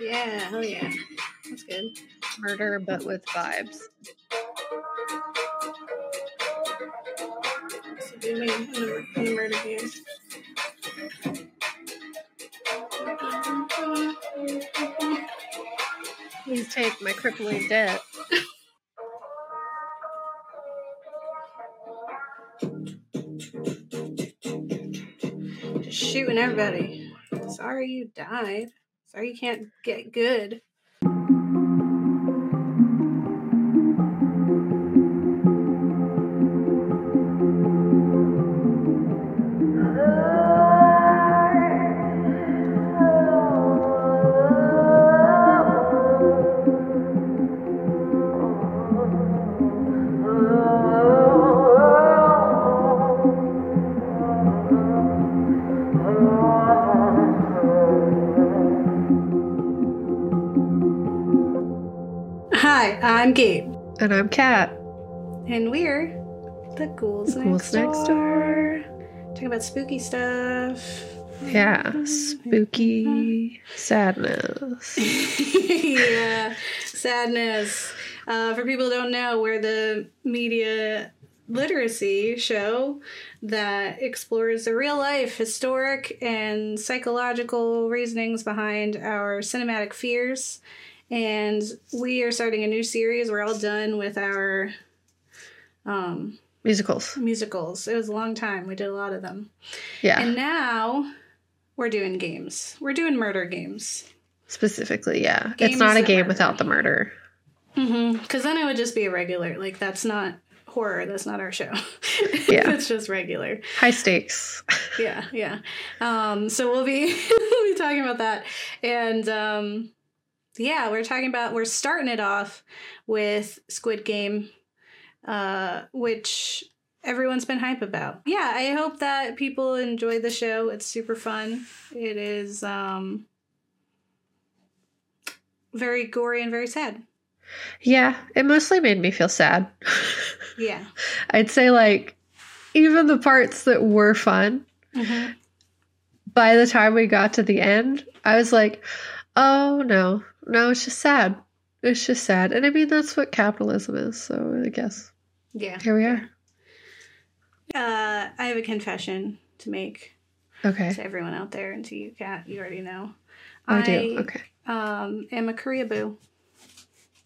Yeah, hell yeah. That's good. Murder, but with vibes. So do me in the, the murder games. Please take my crippling debt. Just shooting everybody. Sorry you died. Sorry you can't get good. Hi, I'm Gabe, And I'm Kat. and we're the ghouls, Ghouls next, Next door. Talking about spooky stuff. Yeah, spooky sadness. yeah, sadness. Uh, for people who don't know, we're the media literacy show that explores the real life, historic, and psychological reasonings behind our cinematic fears. And we are starting a new series. We're all done with our um, Musicals. musicals. It was a long time. We did a lot of them. Yeah, And now we're doing games. We're doing murder games. specifically, yeah. Games it's not a game murder. without the murder. Mm-hmm. Because then it would just be a regular. Like, that's not horror. That's not our show. Yeah. it's just regular. High stakes. Yeah, yeah. Um, so we'll be, we'll be talking about that. And um, yeah, we're talking about, we're starting it off with Squid Game, uh, which everyone's been hype about. Yeah, I hope that people enjoy the show. It's super fun. It is um, very gory and very sad. Yeah, it mostly made me feel sad. Yeah. I'd say, like, even the parts that were fun, Mhm. by the time we got to the end, I was like, oh no, no, it's just sad. It's just sad. And I mean, that's what capitalism is. So I guess Yeah. here we are. Uh, I have a confession to make Okay. to everyone out there and to you, Kat. You already know. I do. Okay. um, am a Koreaboo.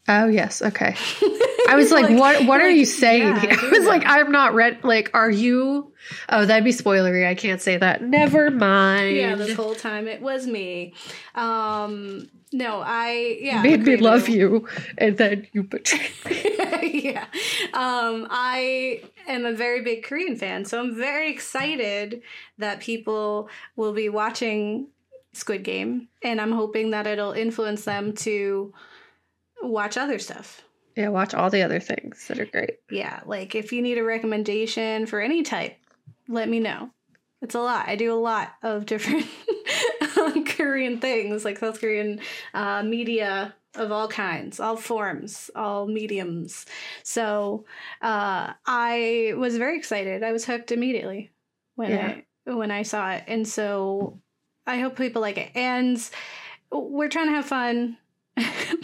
Oh, yes. Okay. I was like, what What are you saying? yeah, I here? I was know. like, I'm not read. Like, are you? Oh, that'd be spoilery. I can't say that. Never mind. Yeah, this whole time it was me. Um, no, I yeah made me love you, and then you betrayed me. yeah. Um, I am a very big Korean fan, so I'm very excited that people will be watching Squid Game, and I'm hoping that it'll influence them to watch other stuff. Yeah, watch all the other things that are great. Yeah, like if you need a recommendation for any type, let me know. It's a lot. I do a lot of different Korean things, like South Korean uh, media of all kinds, all forms, all mediums. So uh, I was very excited. I was hooked immediately when Yeah. I when I saw it, and so I hope people like it. And we're trying to have fun.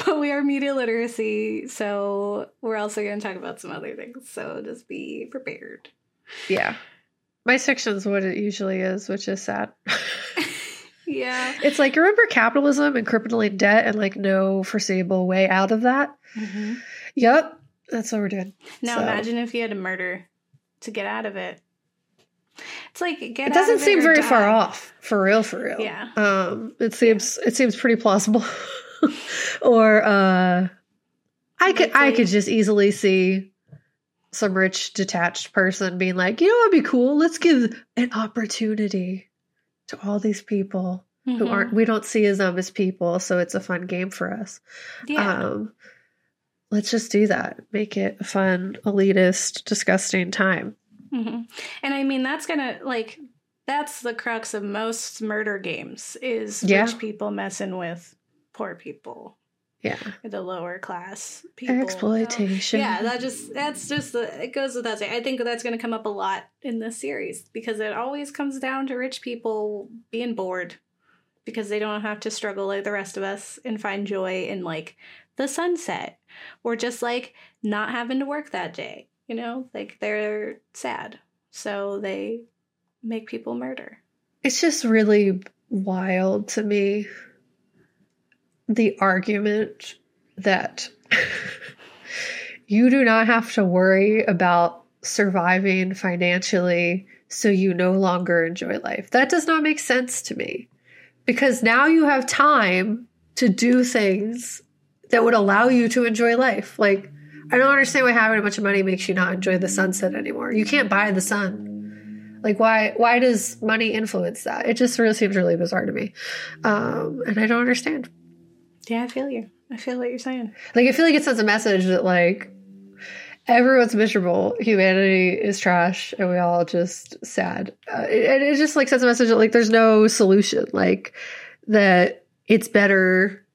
but we are media literacy, so we're also going to talk about some other things. So just be prepared. Yeah, my section's what it usually is, which is sad. Yeah. it's like remember capitalism and crippling debt, and like no foreseeable way out of that. Yep, that's what we're doing. Now So- imagine if you had to murder to get out of it. It's like get. Out. It doesn't seem very far off, for real, for real. Yeah. Um, it seems it seems pretty plausible. or uh, I could I could just easily see some rich detached person being like, you know, what'd be cool. Let's give an opportunity to all these people who Mhm. aren't we don't see as them as people, so it's a fun game for us. Yeah. Um, let's just do that. Make it a fun, elitist, disgusting time. hmm And I mean, that's gonna like that's the crux of most murder games is Yeah. rich people messing with poor people, Yeah. the lower class people. Exploitation. Yeah, that just that's just the it goes without saying. I think that's going to come up a lot in this series because it always comes down to rich people being bored because they don't have to struggle like the rest of us and find joy in like the sunset or just like not having to work that day. You know, like they're sad. So they make people murder. It's just really wild to me the argument that you do not have to worry about surviving financially so you no longer enjoy life. That does not make sense to me because now you have time to do things that would allow you to enjoy life. Like, I don't understand why having a bunch of money makes you not enjoy the sunset anymore. You can't buy the sun. Like, why? Why does money influence that? It just really seems really bizarre to me, um, and I don't understand. Yeah, I feel you. I feel what you're saying. Like, I feel like it sends a message that like everyone's miserable, humanity is trash, and we all just sad. Uh, it, it just like sends a message that like there's no solution. Like that it's better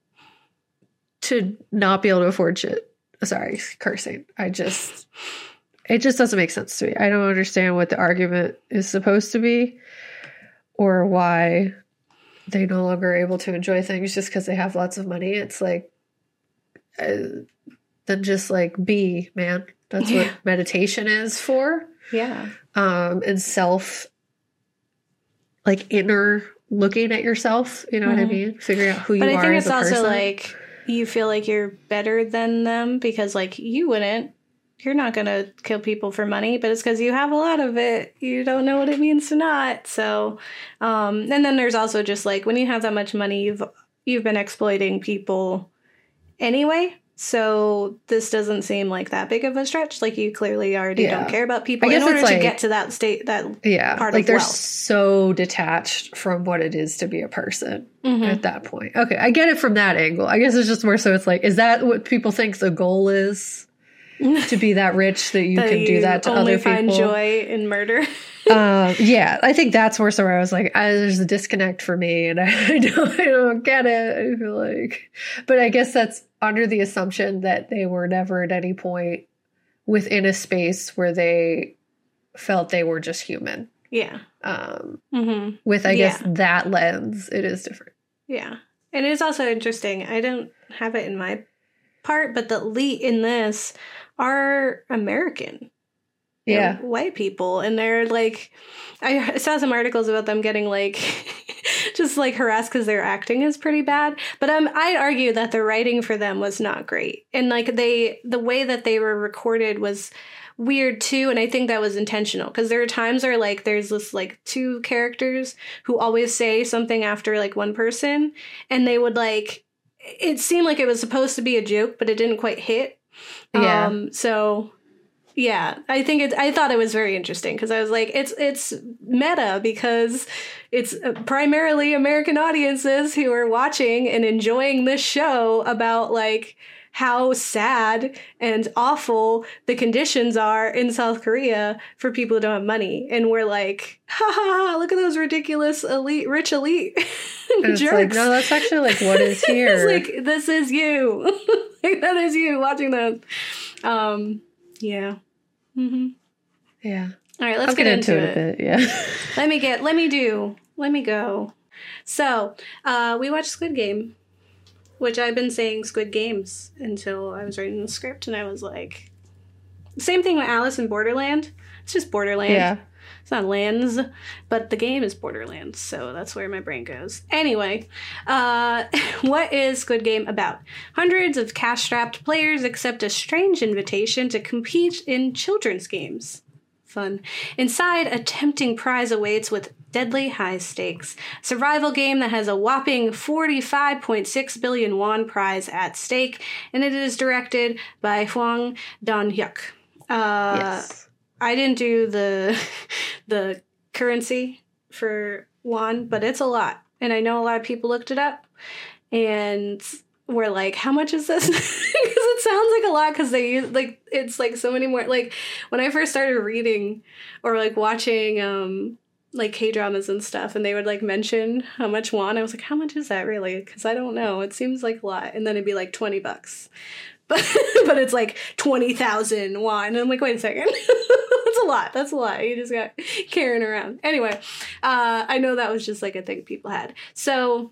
to not be able to afford shit. Sorry, cursing. I just it just doesn't make sense to me. I don't understand what the argument is supposed to be or why they no longer are able to enjoy things just because they have lots of money. It's like uh, then just like be, man. That's Yeah. what meditation is for. Yeah. Um and self like inner looking at yourself, you know what I Mhm. mean? Figuring out who you are. But I think it's also person. like you feel like you're better than them because like you wouldn't. You're not gonna kill people for money, but it's because you have a lot of it. You don't know what it means to not. So, um, and then there's also just like when you have that much money, you've you've been exploiting people anyway. So this doesn't seem like that big of a stretch. Like you clearly already Yeah. don't care about people I in guess order it's to like- get to that state. That yeah, part of like of they're wealth. so detached from what it is to be a person Mhm. at that point. Okay, I get it from that angle. I guess it's just more so it's like, is that what people think the goal is? to be that rich that you that can do that to only other find people. joy in murder. um, yeah, I think that's where I was like, I, there's a disconnect for me, and I don't, I don't get it. I feel like, but I guess that's under the assumption that they were never at any point within a space where they felt they were just human. yeah. Um, hmm with I Yeah. guess that lens, it is different. Yeah. And it's also interesting. I don't have it in my part, but the elite in this are American. Yeah, white people. And they're like, I saw some articles about them getting like, just like harassed because their acting is pretty bad. But um, I'd argue that the writing for them was not great. And like they, the way that they were recorded was weird too and i think that was intentional because there are times where like there's this like two characters who always say something after like one person and they would like it seemed like it was supposed to be a joke but it didn't quite hit Yeah. um so yeah i think it i thought it was very interesting because i was like it's it's meta because it's uh, primarily american audiences who are watching and enjoying this show about like how sad and awful the conditions are in South Korea for people who don't have money. And we're like, ha ha ha, look at those ridiculous elite, rich elite it's jerks. like no, that's actually like what is here. it's like, this is you. like, that is you watching that. Um, yeah. hmm yeah, All right, let's I'll get, into, it. a bit. Yeah, Let me get, let me do, let me go. So, uh, we watched Squid Game, which I've been saying Squid Games until I was writing the script, and I was like, same thing with Alice in Borderland. It's just Borderland. yeah. It's not lands, but the game is Borderlands, so that's where my brain goes. Anyway, uh, what is Squid Game about? Hundreds of cash strapped players accept a strange invitation to compete in children's games. Fun. Inside, a tempting prize awaits with deadly high stakes. Survival game that has a whopping 45.6 billion won prize at stake, and it is directed by Hwang Dong-hyuk. Uh, yes. I didn't do the the currency for won, but it's a lot. And I know a lot of people looked it up and were like, how much is this? Because it sounds like a lot because they use like it's like so many more like when I first started reading or like watching um like K dramas and stuff, and they would like mention how much won. I was like, how much is that really? Because I don't know. It seems like a lot, and then it'd be like twenty bucks, but but it's like twenty thousand won. And I'm like, wait a second, that's a lot. That's a lot. You just got carrying around. Anyway, uh, I know that was just like a thing people had. So,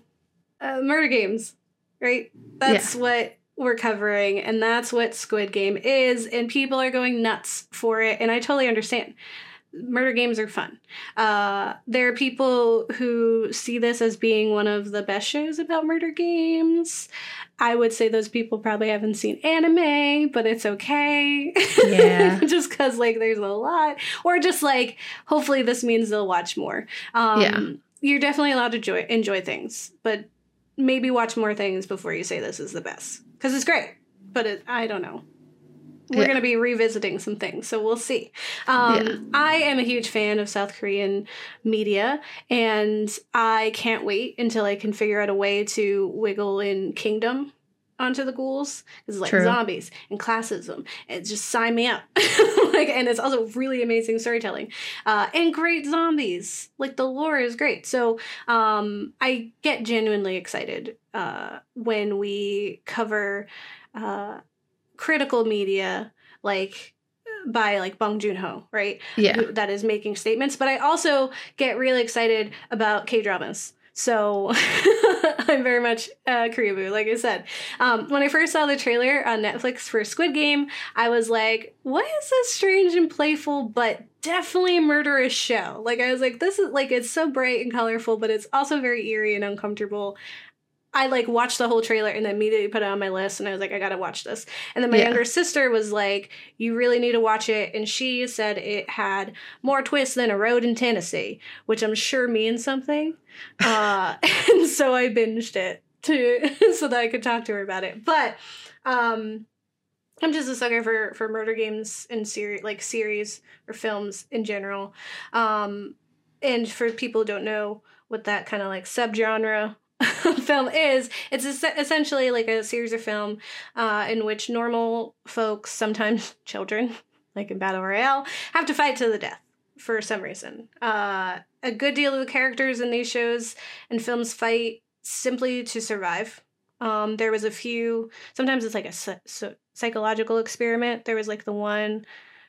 uh, murder games, right? That's yeah. what we're covering, and that's what Squid Game is, and people are going nuts for it, and I totally understand murder games are fun. Uh, there are people who see this as being one of the best shows about murder games. I would say those people probably haven't seen anime, but it's okay. Yeah. just because, like, there's a lot. Or just, like, hopefully this means they'll watch more. Um, yeah. You're definitely allowed to enjoy, enjoy things, but maybe watch more things before you say this is the best. Because it's great, but it, I don't know we're yeah. going to be revisiting some things, so we'll see. Um, yeah. I am a huge fan of South Korean media, and I can't wait until I can figure out a way to wiggle in Kingdom onto the ghouls because like True. zombies and classism and just sign me up like and it's also really amazing storytelling uh and great zombies like the lore is great so um i get genuinely excited uh when we cover uh critical media like by like Bong Joon Ho, right? Yeah, that is making statements. But I also get really excited about K dramas. So I'm very much uh, Koreaboo, like I said. Um, when I first saw the trailer on Netflix for Squid Game, I was like, "What is this strange and playful, but definitely murderous show?" Like I was like, "This is like it's so bright and colorful, but it's also very eerie and uncomfortable." I like watched the whole trailer and then immediately put it on my list and I was like, I gotta watch this. And then my yeah. younger sister was like, You really need to watch it. And she said it had more twists than a road in Tennessee, which I'm sure means something. uh, and so I binged it to so that I could talk to her about it. But um I'm just a sucker for for murder games and series like series or films in general. Um and for people who don't know what that kind of like subgenre film is it's essentially like a series of film uh, in which normal folks sometimes children like in battle royale have to fight to the death for some reason. Uh, a good deal of the characters in these shows and films fight simply to survive. Um, there was a few sometimes it's like a psychological experiment. There was like the one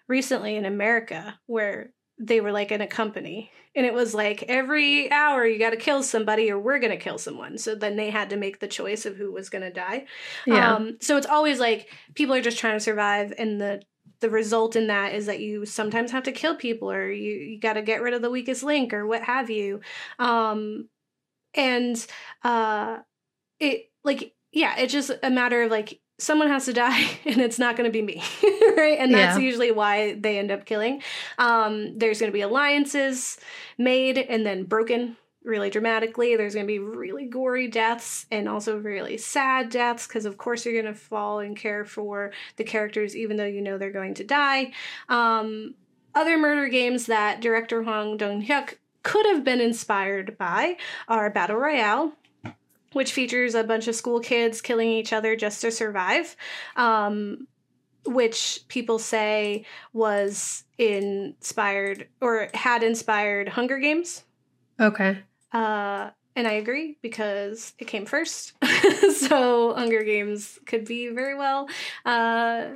recently in america where they were like in a company. And it was like every hour you got to kill somebody or we're going to kill someone. So then they had to make the choice of who was going to die. Yeah. Um, so it's always like people are just trying to survive and the the result in that is that you sometimes have to kill people or you, you got to get rid of the weakest link or what have you. Um and uh it like yeah it's just a matter of like someone has to die and it's not going to be me right? And that's yeah. usually why they end up killing. Um, there's going to be alliances made and then broken really dramatically. There's going to be really gory deaths and also really sad deaths because of course you're going to fall and care for the characters even though you know they're going to die. Um, other murder games that director hwang dong-hyuk could have been inspired by are battle royale which features a bunch of school kids killing each other just to survive. Um, which people say was inspired or had inspired Hunger Games. Okay. Uh, and I agree because it came first. so Hunger Games could be very well uh,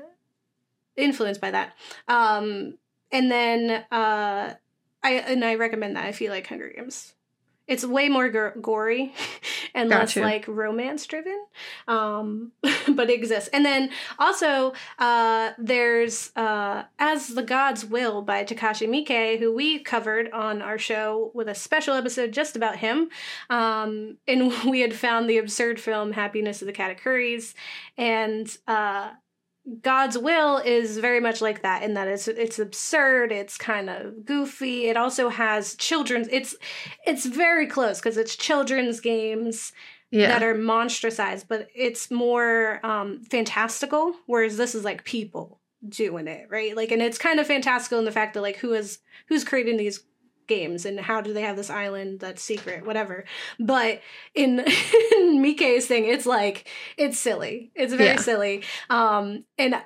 influenced by that. Um, and then uh, I and I recommend that if you like Hunger Games it's way more g- gory and gotcha. less like romance driven um, but it exists and then also uh, there's uh, as the gods will by takashi miike who we covered on our show with a special episode just about him um, and we had found the absurd film happiness of the katakuri's and uh, God's will is very much like that in that it's it's absurd, it's kind of goofy. It also has children's it's it's very close because it's children's games yeah. that are monstrous but it's more um fantastical whereas this is like people doing it, right? Like and it's kind of fantastical in the fact that like who is who's creating these games and how do they have this island that's secret whatever. But in, in miike's thing it's like it's silly. It's very yeah. silly. Um and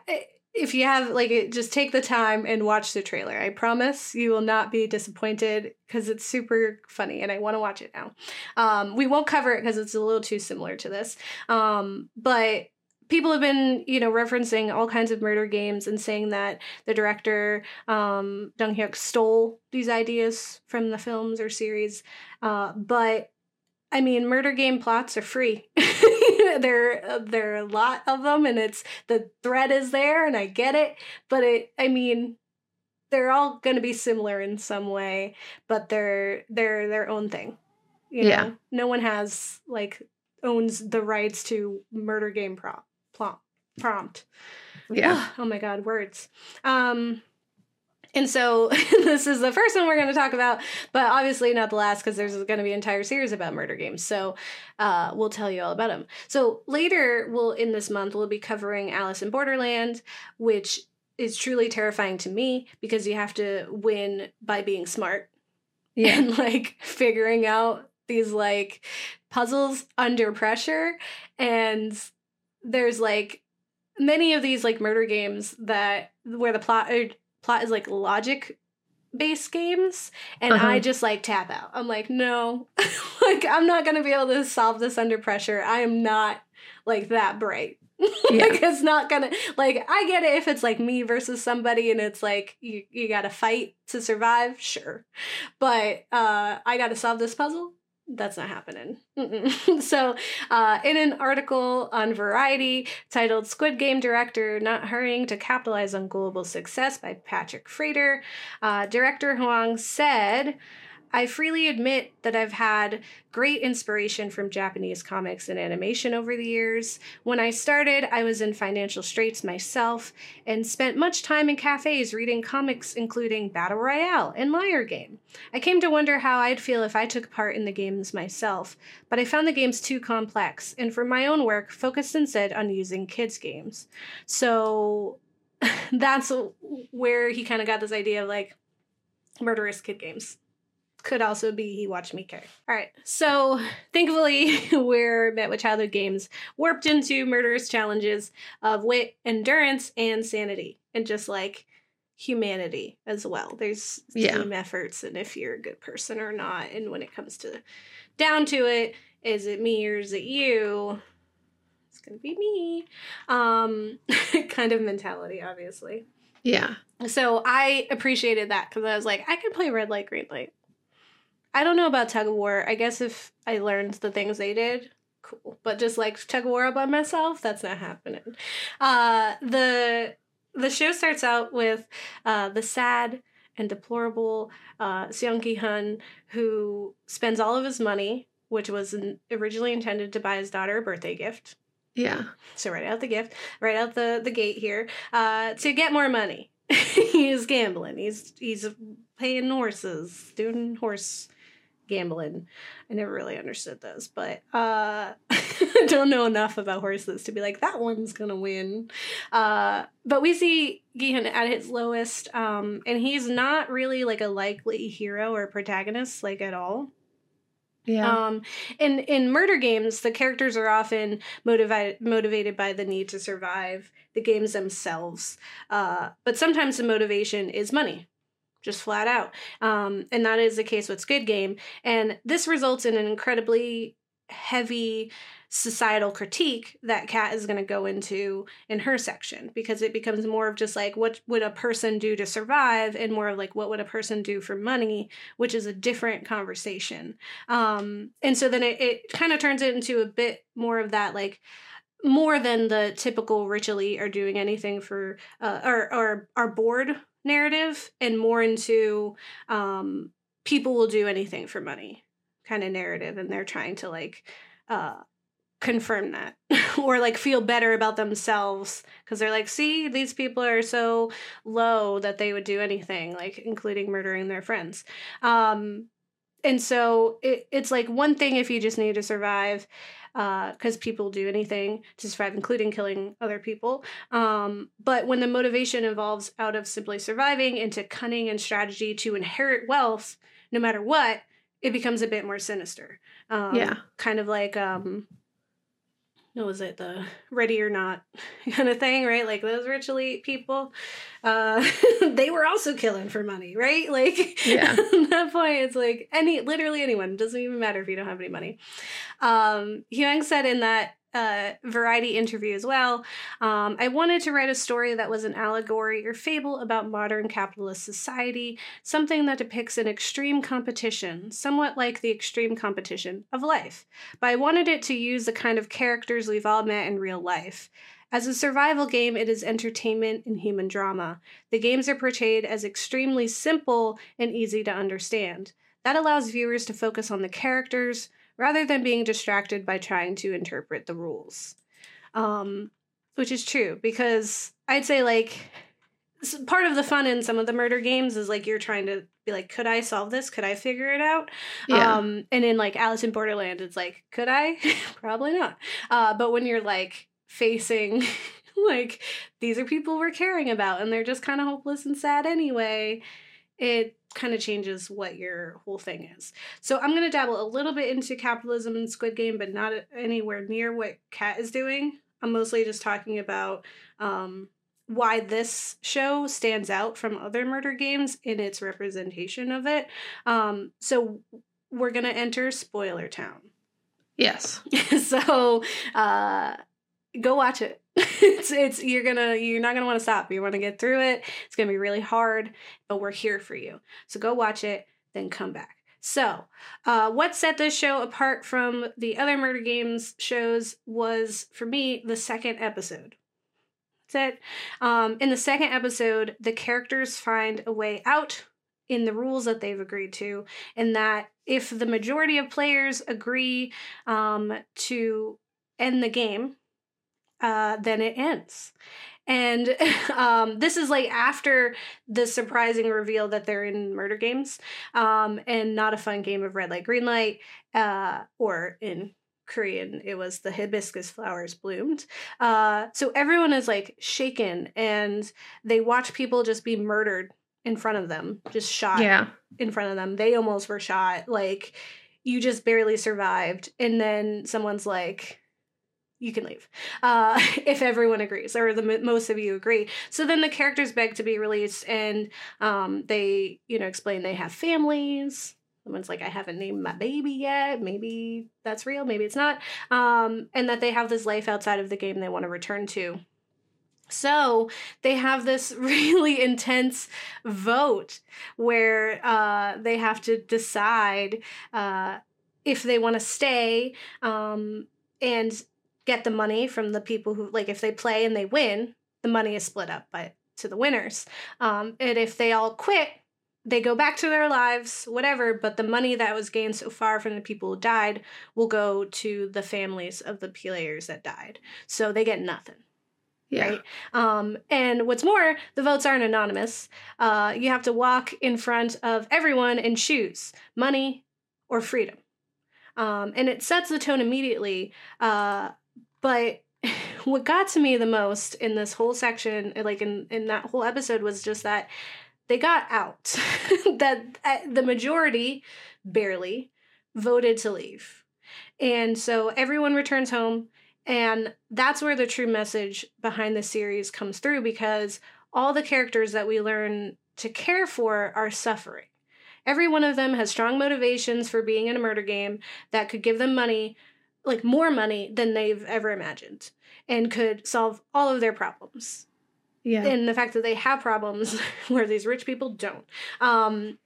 if you have like it, just take the time and watch the trailer. I promise you will not be disappointed because it's super funny and i want to watch it now. Um we won't cover it because it's a little too similar to this. Um but people have been, you know, referencing all kinds of murder games and saying that the director um, Dong Hyuk stole these ideas from the films or series. Uh, but I mean, murder game plots are free. there, there are a lot of them, and it's the thread is there, and I get it. But it, I mean, they're all going to be similar in some way, but they're they're their own thing. You know? Yeah. No one has like owns the rights to murder game prompt prompt prompt. Yeah. oh my god, words. Um and so this is the first one we're going to talk about, but obviously not the last because there's going to be an entire series about murder games. So uh, we'll tell you all about them. So later, we'll in this month we'll be covering Alice in Borderland, which is truly terrifying to me because you have to win by being smart Yeah. and like figuring out these like puzzles under pressure and there's like many of these like murder games that where the plot er, plot is like logic based games and Uh-huh. i just like tap out. I'm like no. Like i'm not gonna be able to solve this under pressure. I am not like that bright. Yeah. like it's not gonna like i get it if it's like me versus somebody and it's like you, you gotta fight to survive sure. But uh i gotta solve this puzzle that's not happening. So uh, in an article on variety titled squid game director not hurrying to capitalize on global success by patrick frater uh, director hwang said I freely admit that I've had great inspiration from Japanese comics and animation over the years. When I started, I was in financial straits myself and spent much time in cafes reading comics including Battle Royale and Liar Game. I came to wonder how I'd feel if I took part in the games myself, but I found the games too complex and for my own work focused instead on using kids' games. So that's where he kind of got this idea of like murderous kid games could also be he watched Miike. All right. So thankfully, we're met with childhood games warped into murderous challenges of wit, endurance, and sanity, and just like humanity as well. There's Yeah. team efforts, and if you're a good person or not. And when it comes to down to it, is it me or is it you? It's gonna be me. Um, kind of mentality, obviously. Yeah. So I appreciated that because I was like, I can play red light, green light. I don't know about tug of war. I guess if I learned the things they did, cool. But just like tug of war by myself, that's not happening. Uh, the the show starts out with uh, the sad and deplorable uh, Seong Ki Hun, who spends all of his money, which was in- originally intended to buy his daughter a birthday gift. Yeah. So right out the gift, right out the the gate here, uh, to get more money. he's gambling. He's he's paying horses, doing horse gambling. I never really understood those, but uh, I don't know enough about horses to be like that one's gonna win. Uh, but we see Gi-hun at his lowest, um, and he's not really like a likely hero or protagonist like at all. Yeah. Um, in in murder games, the characters are often motivated motivated by the need to survive the games themselves, uh, but sometimes the motivation is money, just flat out. Um, and that is the case with Squid Game, and this results in an incredibly heavy societal critique that Kat is going to go into in her section because it becomes more of just like what would a person do to survive and more of like what would a person do for money which is a different conversation um and so then it, it kind of turns it into a bit more of that like more than the typical elite are doing anything for uh, or or are bored narrative and more into um people will do anything for money kind of narrative and they're trying to like uh confirm that or like feel better about themselves because they're like see these people are so low that they would do anything like including murdering their friends. Um and so it, it's like one thing if you just need to survive because people do anything to survive including killing other people um, but when the motivation evolves out of simply surviving into cunning and strategy to inherit wealth no matter what it becomes a bit more sinister um, Yeah. kind of like um what was it the ready or not kind of thing right? Like those rich elite people uh they were also killing for money right? Like Yeah. at that point it's like any literally anyone it doesn't even matter if you don't have any money. Um Hyung said in that variety interview as well. Um, I wanted to write a story that was an allegory or fable about modern capitalist society, something that depicts an extreme competition, somewhat like the extreme competition of life. But I wanted it to use the kind of characters we've all met in real life. As a survival game, it is entertainment and human drama. The games are portrayed as extremely simple and easy to understand. That allows viewers to focus on the characters rather than being distracted by trying to interpret the rules. Um, which is true because I'd say, like, part of the fun in some of the murder games is like you're trying to be like, could I solve this? Could I figure it out? Yeah. Um, and in like Alice in Borderland, it's like, could I? Probably not. Uh, but when you're like facing like these are people we're caring about and they're just kind of hopeless and sad anyway, it kind of changes what your whole thing is. So I'm going to dabble a little bit into capitalism and Squid Game, but not anywhere near what Kat is doing. I'm mostly just talking about um, why this show stands out from other murder games in its representation of it. Um, so we're going to enter Spoiler Town. Yes. so uh, go watch it. It's it's you're gonna you're not gonna want to stop. You want to get through it. It's gonna be really hard, but we're here for you. So go watch it, then come back. So, uh, what set this show apart from the other murder games shows was for me the second episode. That's it. Um, in the second episode, the characters find a way out in the rules that they've agreed to, and that if the majority of players agree um, to end the game, uh, then it ends. And um, this is like after the surprising reveal that they're in murder games um, and not a fun game of red light, green light, uh, or in Korean, it was the hibiscus flowers bloomed. Uh, so everyone is like shaken and they watch people just be murdered in front of them, just shot Yeah. in front of them. They almost were shot. Like you just barely survived. And then someone's like, you can leave uh, if everyone agrees or the most of you agree. So then the characters beg to be released, and um, they, you know, explain they have families. Someone's like, I haven't named my baby yet. Maybe that's real. Maybe it's not. Um, and that they have this life outside of the game they want to return to. So they have this really intense vote where uh, they have to decide uh, if they want to stay um, and get the money from the people who like if they play and they win, the money is split up by to the winners. Um, and if they all quit, they go back to their lives, whatever, but the money that was gained so far from the people who died will go to the families of the players that died. So they get nothing. Yeah. Right. Um, and what's more, the votes aren't anonymous. Uh, you have to walk in front of everyone and choose money or freedom. Um, and it sets the tone immediately. Uh, but what got to me the most in this whole section, like in, in that whole episode, was just that they got out. that uh, the majority, barely, voted to leave. And so everyone returns home. And that's where the true message behind the series comes through because all the characters that we learn to care for are suffering. Every one of them has strong motivations for being in a murder game that could give them money, like more money than they've ever imagined, and could solve all of their problems. Yeah. And the fact that they have problems where these rich people don't. Um,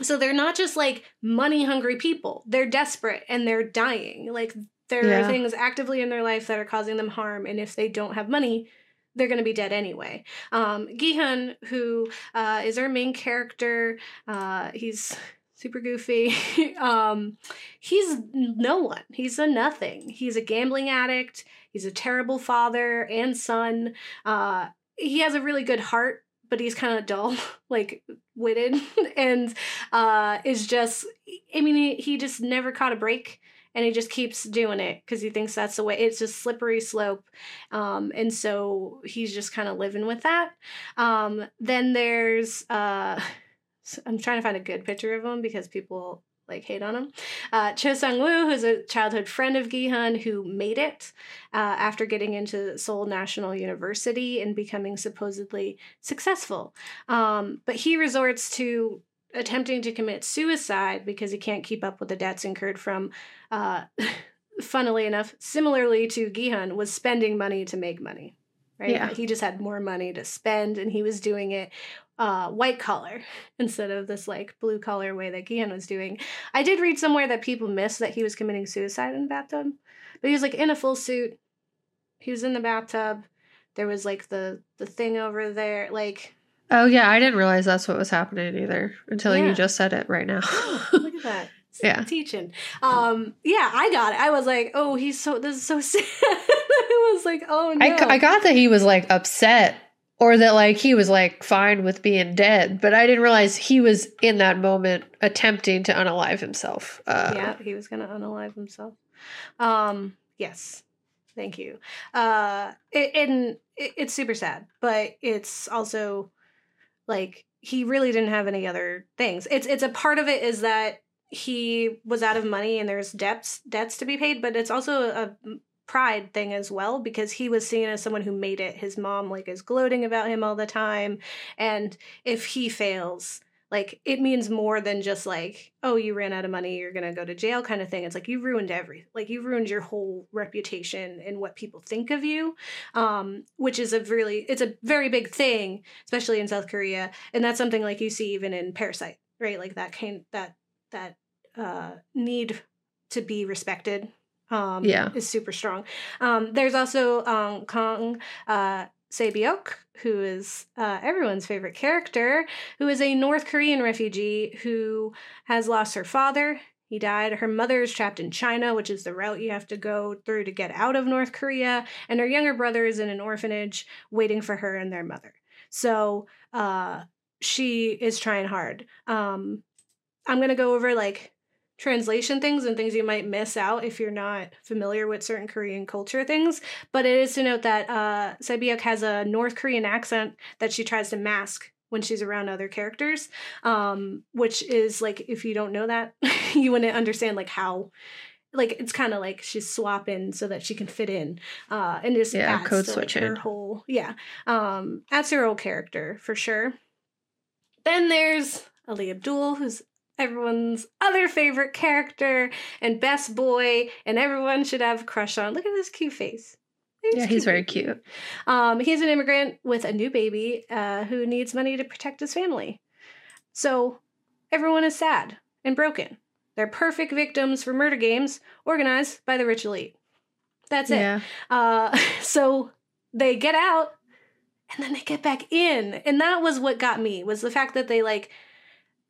so they're not just like money hungry people, they're desperate and they're dying. Like there Yeah. are things actively in their life that are causing them harm, and if they don't have money, they're going to be dead anyway. Um, Gi-hun, who uh, is our main character, uh, he's super goofy. um, he's no one. He's a nothing. He's a gambling addict. He's a terrible father and son. Uh, he has a really good heart, but he's kind of dull, like witted, and uh, is just. I mean, he, he just never caught a break and he just keeps doing it because he thinks that's the way it's just slippery slope um, and so he's just kind of living with that um, then there's uh, i'm trying to find a good picture of him because people like hate on him uh, cho sang-woo who's a childhood friend of gi-hun who made it uh, after getting into seoul national university and becoming supposedly successful um, but he resorts to attempting to commit suicide because he can't keep up with the debts incurred from uh, funnily enough, similarly to Gi-hun, was spending money to make money. Right? Yeah. He just had more money to spend and he was doing it uh, white collar instead of this like blue collar way that Gi-hun was doing. I did read somewhere that people missed that he was committing suicide in the bathtub, but he was like in a full suit. He was in the bathtub. There was like the the thing over there, like Oh yeah, I didn't realize that's what was happening either until Yeah. you just said it right now. look at that. Yeah. Teaching. Um, yeah, I got it. I was like, oh, he's so this is so sad. I was like, oh no. I, I got that he was like upset or that like he was like fine with being dead, but I didn't realize he was in that moment attempting to unalive himself. Uh, yeah, he was gonna unalive himself. Um, yes, thank you. Uh, it, and it, it's super sad, but it's also like he really didn't have any other things. It's it's a part of it is that he was out of money and there's debts debts to be paid, but it's also a pride thing as well because he was seen as someone who made it. His mom like is gloating about him all the time, and if he fails, like it means more than just like oh you ran out of money you're gonna go to jail kind of thing. It's like you ruined everything like you ruined your whole reputation and what people think of you um which is a really it's a very big thing especially in south korea. And that's something like you see even in parasite right? Like that kind that that uh need to be respected um Yeah. is super strong um there's also um kong uh Sae-byeok, who is uh, everyone's favorite character, who is a North Korean refugee who has lost her father. He died. Her mother is trapped in China, which is the route you have to go through to get out of North Korea. And her younger brother is in an orphanage waiting for her and their mother. So uh, she is trying hard. Um, I'm going to go over like translation things and things you might miss out if you're not familiar with certain Korean culture things. But it is to note that uh, Sae-byeok has a North Korean accent that she tries to mask when she's around other characters, um, which is like if you don't know that, you wouldn't understand like how. Like it's kind of like she's swapping so that she can fit in, uh, and just Yeah, adds code to, like, her whole yeah, um, adds her whole character for sure. Then there's Ali Abdul, who's everyone's other favorite character and best boy, and everyone should have a crush on. Look at this cute face. Yeah, he's very cute. Um, he's an immigrant with a new baby uh, who needs money to protect his family. So everyone is sad and broken. They're perfect victims for murder games organized by the rich elite. That's it. Yeah. Uh, so they get out and then they get back in. And that was what got me was the fact that they like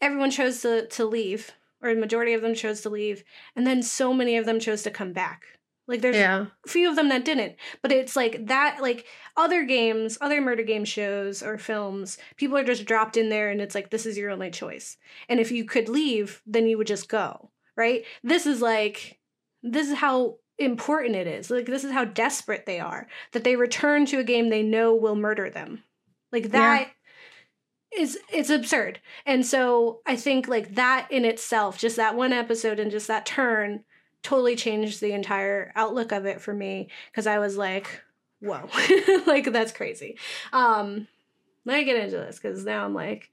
everyone chose to to leave or the majority of them chose to leave and then so many of them chose to come back. Like there's Yeah. a few of them that didn't. But it's like that like other games, other murder game shows or films, people are just dropped in there and it's like this is your only choice. And if you could leave, then you would just go, right? This is like this is how important it is. Like this is how desperate they are that they return to a game they know will murder them. Like that is it's absurd. And so I think like that in itself, just that one episode and just that turn totally changed the entire outlook of it for me because I was like, whoa. like that's crazy. Um let me get into this because now I'm like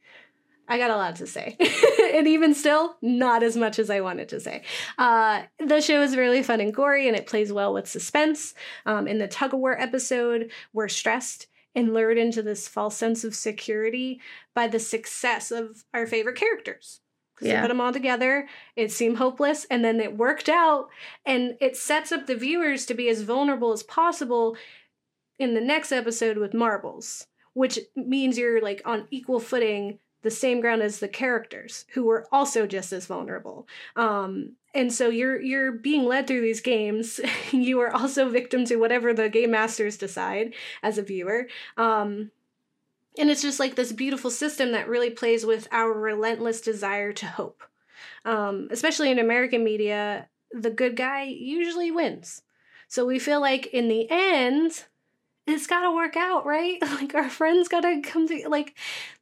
I got a lot to say. and even still, not as much as I wanted to say. Uh, the show is really fun and gory, and it plays well with suspense. Um, in the tug of war episode, we're stressed and lured into this false sense of security by the success of our favorite characters. Yeah. They put them all together, it seemed hopeless, and then it worked out, and it sets up the viewers to be as vulnerable as possible in the next episode with marbles, which means you're like on equal footing the same ground as the characters who were also just as vulnerable. Um and so you're you're being led through these games. You are also victim to whatever the game masters decide as a viewer. Um and it's just like this beautiful system that really plays with our relentless desire to hope. Um especially in american media the good guy usually wins. So we feel like in the end it's got to work out right? Like our friends got to come to like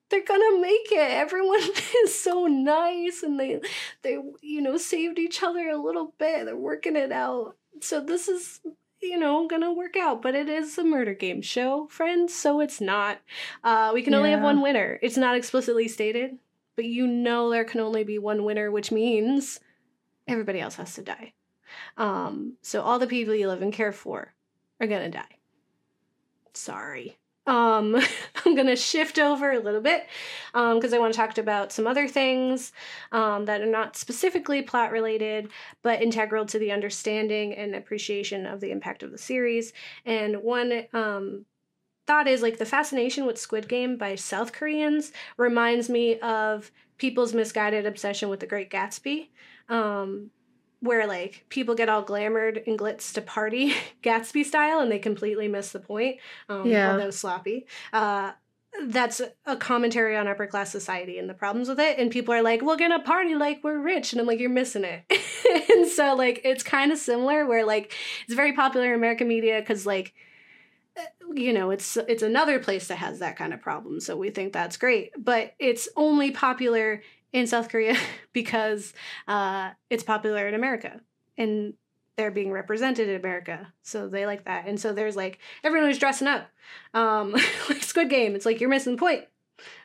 they're gonna make it. Everyone is so nice, and they they you know saved each other a little bit. They're working it out. So this is you know gonna work out. But it is a murder game show, friends. So it's not. Uh, we can only have one winner. It's not explicitly stated, but you know there can only be one winner, which means everybody else has to die. Um, so all the people you love and care for are gonna die. Sorry. Um, I'm gonna shift over a little bit because um, I want to talk about some other things um, that are not specifically plot related, but integral to the understanding and appreciation of the impact of the series. And one um, thought is like the fascination with Squid Game by South Koreans reminds me of people's misguided obsession with The Great Gatsby. Um, where like people get all glamored and glitz to party Gatsby style and they completely miss the point. Um, yeah. Although sloppy. Uh, that's a commentary on upper class society and the problems with it. And people are like, we're gonna party like we're rich. And I'm like, you're missing it. and so, like, it's kind of similar where, like, it's very popular in American media because, like, uh, you know it's it's another place that has that kind of problem so we think that's great but it's only popular in South Korea because uh, it's popular in America and they're being represented in America. So they like that. And so there's like everyone who's dressing up. Um, like Squid Game. It's like you're missing the point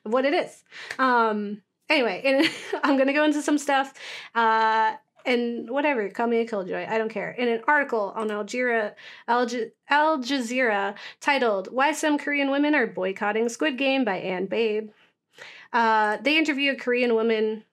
of what it is. Um, anyway, and I'm gonna go into some stuff. Uh, and whatever, call me a killjoy. I don't care. In an article on Al Jazeera, Al, Al Jazeera titled "Why Some Korean Women Are Boycotting Squid Game" by Ann Babe. Uh, they interview a Korean woman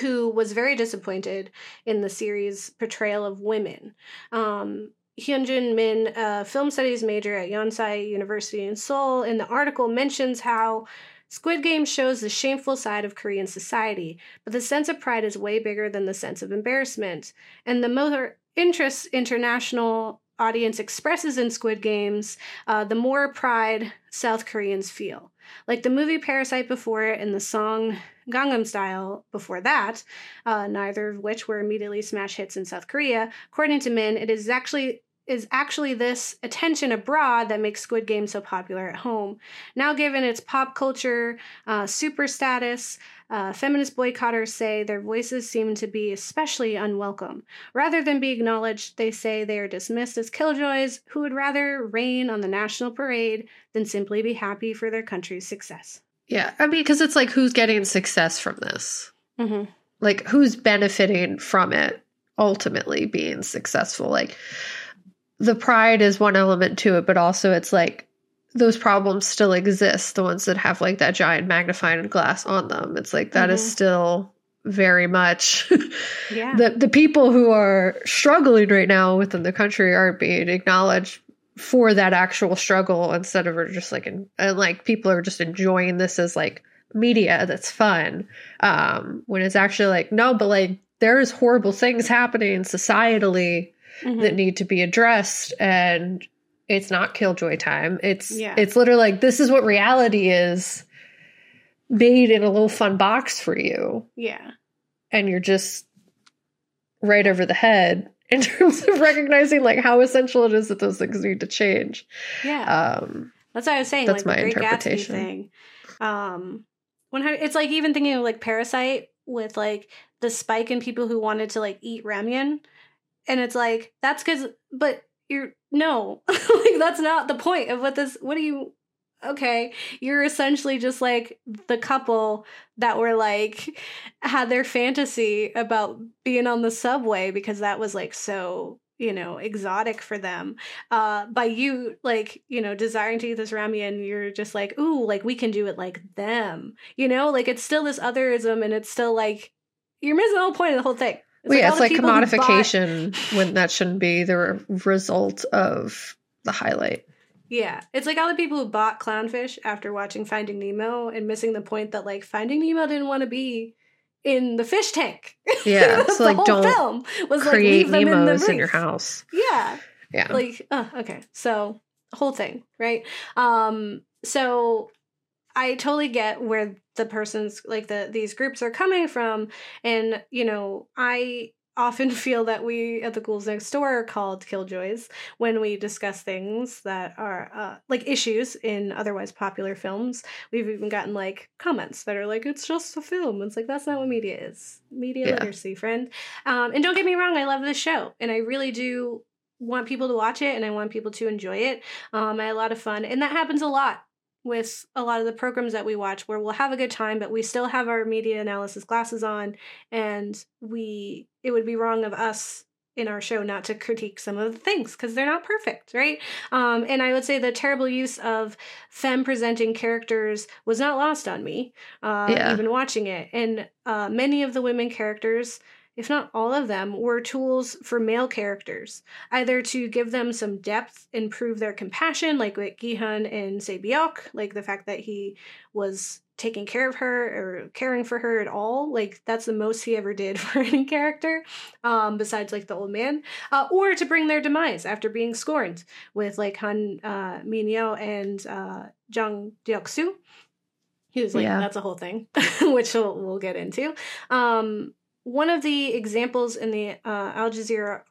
who was very disappointed in the series' portrayal of women. Um, Hyunjin Min, a film studies major at Yonsei University in Seoul, in the article mentions how Squid Game shows the shameful side of Korean society, but the sense of pride is way bigger than the sense of embarrassment. And the more interest international audience expresses in Squid Games, uh, the more pride South Koreans feel. Like the movie Parasite before it and the song Gangnam Style before that, uh, neither of which were immediately smash hits in South Korea. According to Min, it is actually is actually this attention abroad that makes Squid Game so popular at home. Now, given its pop culture uh, super status, uh, feminist boycotters say their voices seem to be especially unwelcome. Rather than be acknowledged, they say they are dismissed as killjoys who would rather rain on the national parade than simply be happy for their country's success. Yeah, I mean, because it's like who's getting success from this? Mm-hmm. Like who's benefiting from it ultimately being successful? Like the pride is one element to it, but also it's like those problems still exist. The ones that have like that giant magnifying glass on them. It's like that mm-hmm. is still very much yeah. the the people who are struggling right now within the country aren't being acknowledged for that actual struggle instead of just like and like people are just enjoying this as like media that's fun um when it's actually like no but like there's horrible things happening societally mm-hmm. that need to be addressed and it's not killjoy time. It's yeah. it's literally like this is what reality is made in a little fun box for you. Yeah. And you're just right over the head in terms of recognizing like how essential it is that those things need to change. Yeah. Um that's what i was saying that's like my Great interpretation. Gatsby thing. Um when it's like even thinking of like parasite with like the spike in people who wanted to like eat ramyun. And it's like that's because but you're no. Like that's not the point of what this what do you okay. You're essentially just like the couple that were like had their fantasy about being on the subway because that was like so you know exotic for them. Uh by you like you know desiring to eat this ramyun you're just like ooh like we can do it like them. You know? Like it's still this otherism and it's still like you're missing the whole point of the whole thing it's well, like yeah, it's like commodification bought... when that shouldn't be the result of the highlight. Yeah, it's like all the people who bought clownfish after watching Finding Nemo and missing the point that like Finding Nemo didn't want to be in the fish tank. Yeah, so like don't film was create like, Nemos in, in, your house. Yeah, yeah. Like, uh, okay, so whole thing, right? Um, so I totally get where the person's like the these groups are coming from, and you know, I often feel that we at the ghouls next door are called killjoys when we discuss things that are uh, like issues in otherwise popular films. We've even gotten like comments that are like it's just a film. It's like that's not what media is. Media yeah. literacy friend. Um, and don't get me wrong i love this show and i really do want people to watch it and i want people to enjoy it. Um, i had a lot of fun and that happens a lot with a lot of the programs that we watch where we'll have a good time but we still have our media analysis glasses on and we it would be wrong of us in our show not to critique some of the things because they're not perfect, right? Um, and I would say the terrible use of femme presenting characters was not lost on me, uh, Yeah. even watching it. And uh, many of the women characters, if not all of them, were tools for male characters, either to give them some depth and prove their compassion, like with Gi-hun and Sae-byeok, like the fact that he was taking care of her or caring for her at all. Like that's the most he ever did for any character, um, besides like the old man, uh, or to bring their demise after being scorned with like Han uh, Minyo and uh, Jang Deok-soo. He was like, Yeah. that's a whole thing, which we'll, we'll get into. Um, one of the examples in the uh, Al Jazeera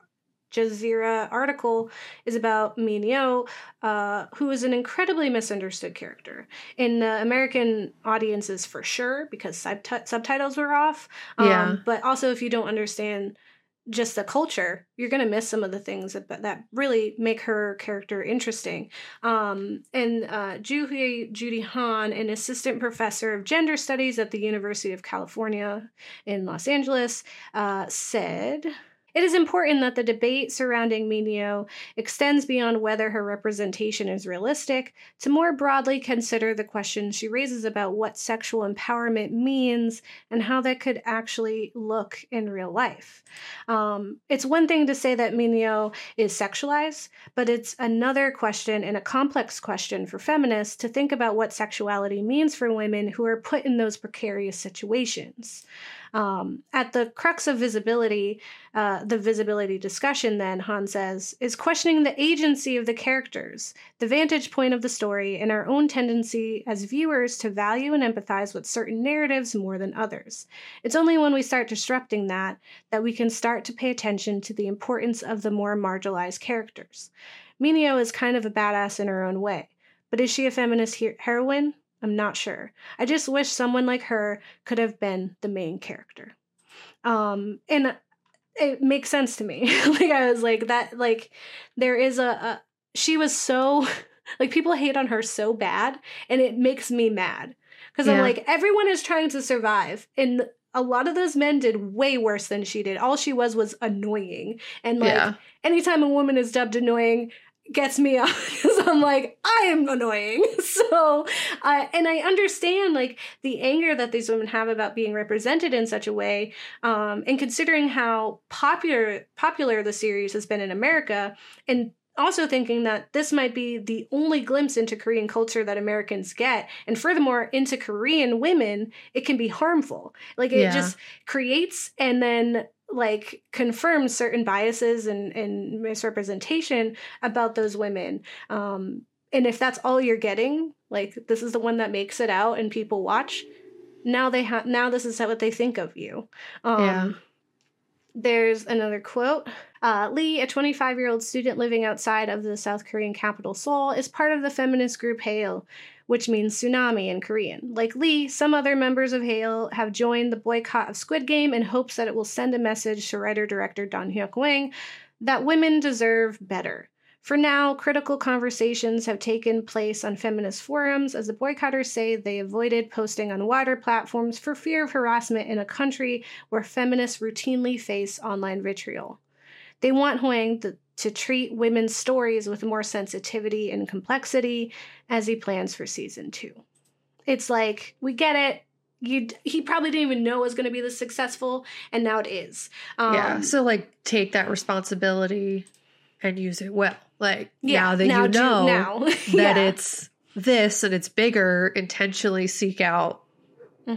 Jazeera article is about Minyo, uh, who is an incredibly misunderstood character in the American audiences for sure because subti- subtitles were off. Um, Yeah. But also, if you don't understand just the culture, you're going to miss some of the things that, that really make her character interesting. Um, and uh, Juhi Judy Han, an assistant professor of gender studies at the University of California in Los Angeles, uh, said. It is important that the debate surrounding Minio extends beyond whether her representation is realistic to more broadly consider the questions she raises about what sexual empowerment means and how that could actually look in real life. Um, it's one thing to say that Minio is sexualized, but it's another question and a complex question for feminists to think about what sexuality means for women who are put in those precarious situations. Um, at the crux of visibility, uh, the visibility discussion, then, Han says, is questioning the agency of the characters, the vantage point of the story, and our own tendency as viewers to value and empathize with certain narratives more than others. It's only when we start disrupting that that we can start to pay attention to the importance of the more marginalized characters. Minio is kind of a badass in her own way, but is she a feminist he- heroine? I'm not sure. I just wish someone like her could have been the main character. Um, and it makes sense to me. like I was like that. Like there is a, a she was so like people hate on her so bad, and it makes me mad because I'm like everyone is trying to survive, and a lot of those men did way worse than she did. All she was was annoying, and like yeah. anytime a woman is dubbed annoying gets me up because I'm like I am annoying. So, uh, and I understand like the anger that these women have about being represented in such a way, um, and considering how popular popular the series has been in America, and also thinking that this might be the only glimpse into Korean culture that Americans get, and furthermore into Korean women, it can be harmful. Like it Yeah. just creates and then like confirms certain biases and, and misrepresentation about those women. Um, and if that's all you're getting, like this is the one that makes it out and people watch, now they have now this is what they think of you. Um, Yeah. There's another quote. Uh, Lee, a 25 year old student living outside of the South Korean capital Seoul, is part of the feminist group Hail, which means tsunami in Korean. Like Lee, some other members of Hail have joined the boycott of Squid Game in hopes that it will send a message to writer director Dong-hyuk Hwang that women deserve better. For now, critical conversations have taken place on feminist forums as the boycotters say they avoided posting on wider platforms for fear of harassment in a country where feminists routinely face online vitriol. They want Hwang to, to treat women's stories with more sensitivity and complexity as he plans for season two. It's like, we get it. You, he probably didn't even know it was going to be this successful, and now it is. Um, yeah. So like take that responsibility and use it well. Like yeah, now that now you do- know now. that yeah. it's this and it's bigger, intentionally seek out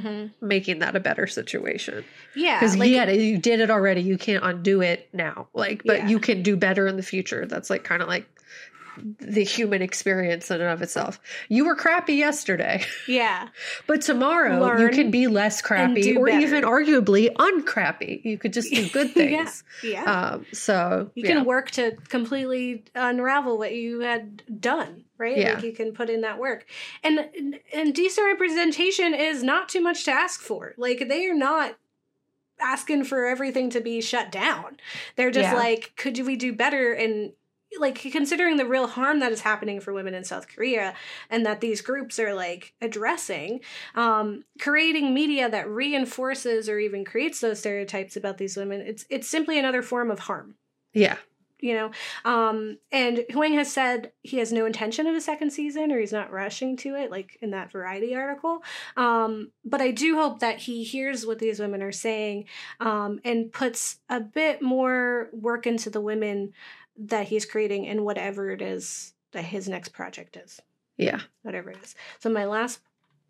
hmm making that a better situation. yeah, Because like- yeah, you did it already. You can't undo it now. Like, but Yeah. you can do better in the future. That's like kind of like the human experience in and of itself. You were crappy yesterday, yeah, but tomorrow you Learn can be less crappy or better. even arguably uncrappy. You could just do good Yeah. things. yeah. Um, so you yeah. can work to completely unravel what you had done right Yeah. like you can put in that work and and decent representation is not too much to ask for like they are not asking for everything to be shut down they're just Yeah. like could we do better and like considering the real harm that is happening for women in South Korea and that these groups are like addressing um, creating media that reinforces or even creates those stereotypes about these women it's it's simply another form of harm Yeah. You know? Um and hwang has said he has no intention of a second season or he's not rushing to it like in that variety article. Um but i do hope that he hears what these women are saying um and puts a bit more work into the women that he's creating and whatever it is that his next project is. Yeah. whatever it is. So my last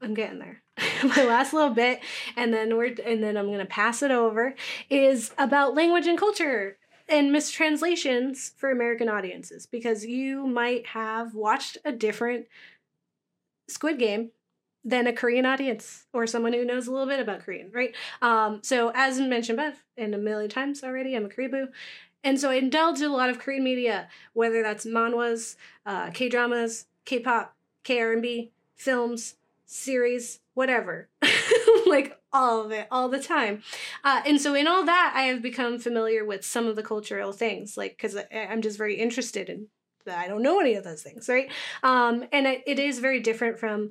i'm getting there. My last little bit and then we're and then i'm gonna pass it over is about language and culture and mistranslations for American audiences because you might have watched a different Squid Game than a Korean audience or someone who knows a little bit about Korean, right? Um, so as mentioned Bev and a million times already, I'm a Koreaboo. And so I indulge in a lot of Korean media, whether that's manhwas, uh, K-dramas, K-pop, K-R&B, films, series, whatever. like all of it, all the time. Uh, and so in all that, I have become familiar with some of the cultural things, like because I'm just very interested in that. I don't know any of those things, right? Um, and it, it is very different from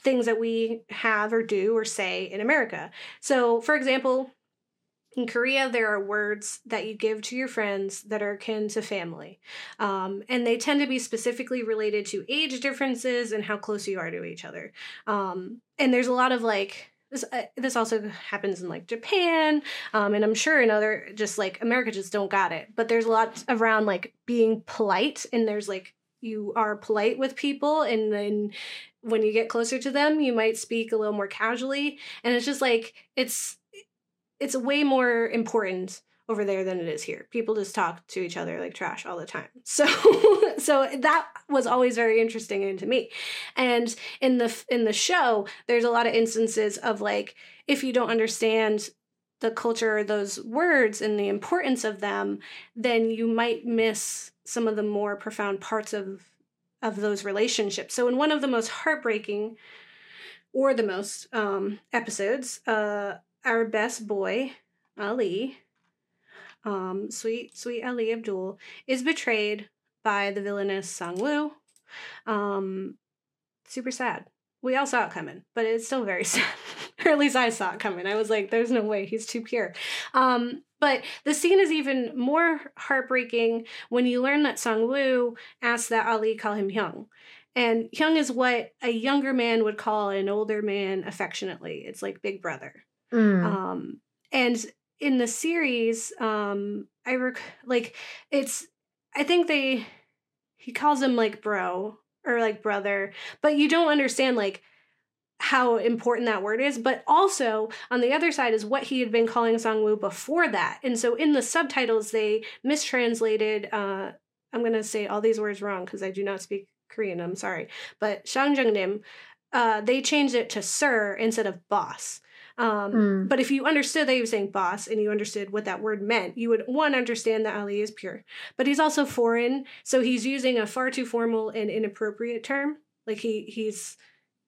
things that we have or do or say in America. So, for example, in Korea, there are words that you give to your friends that are akin to family. Um, and they tend to be specifically related to age differences and how close you are to each other. Um, and there's a lot of like, this, uh, this also happens in like Japan, um, and I'm sure in other, just like America just don't got it. But there's a lot around like being polite, and there's like, you are polite with people, and then when you get closer to them, you might speak a little more casually. And it's just like, it's, it's way more important over there than it is here. People just talk to each other like trash all the time. So so that was always very interesting to me. And in the in the show, there's a lot of instances of like if you don't understand the culture or those words and the importance of them, then you might miss some of the more profound parts of of those relationships. So in one of the most heartbreaking or the most um, episodes, uh, our best boy Ali, um, sweet sweet Ali Abdul, is betrayed by the villainous Sang Woo. Um, super sad. We all saw it coming, but it's still very sad. or at least I saw it coming. I was like, "There's no way he's too pure." Um, but the scene is even more heartbreaking when you learn that Sang Woo asked that Ali call him Hyung. And Hyung is what a younger man would call an older man affectionately. It's like big brother. Mm. Um, and in the series, um, I rec- like it's. I think they he calls him like bro or like brother, but you don't understand like how important that word is. But also on the other side is what he had been calling Sangwoo before that, and so in the subtitles they mistranslated. Uh, I'm gonna say all these words wrong because I do not speak Korean. I'm sorry, but sajangnim. Uh, they changed it to sir instead of boss. Um, Mm. But if you understood that he was saying boss and you understood what that word meant, you would one understand that Ali is pure. But he's also foreign, so he's using a far too formal and inappropriate term. Like he he's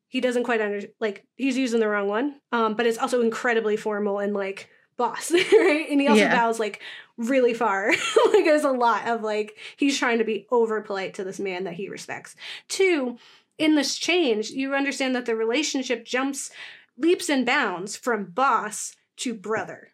he doesn't quite under like he's using the wrong one. Um, but it's also incredibly formal and like boss, right? And he also Yeah. bows like really far. like there's a lot of like he's trying to be over polite to this man that he respects. Two, in this change, you understand that the relationship jumps leaps and bounds from boss to brother.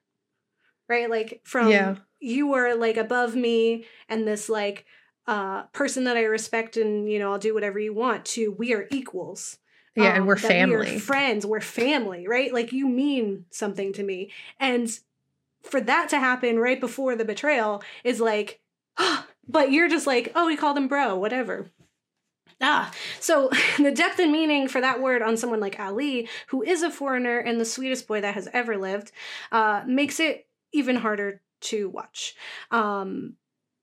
Right? Like from Yeah. you are like above me and this like uh person that I respect and you know I'll do whatever you want to we are equals. Yeah, Um, and we're family. We friends. We're family, right? Like you mean something to me. And for that to happen right before the betrayal is like, but you're just like, oh, we called him bro, whatever. Ah, so the depth and meaning for that word on someone like Ali, who is a foreigner and the sweetest boy that has ever lived, uh, makes it even harder to watch. Um,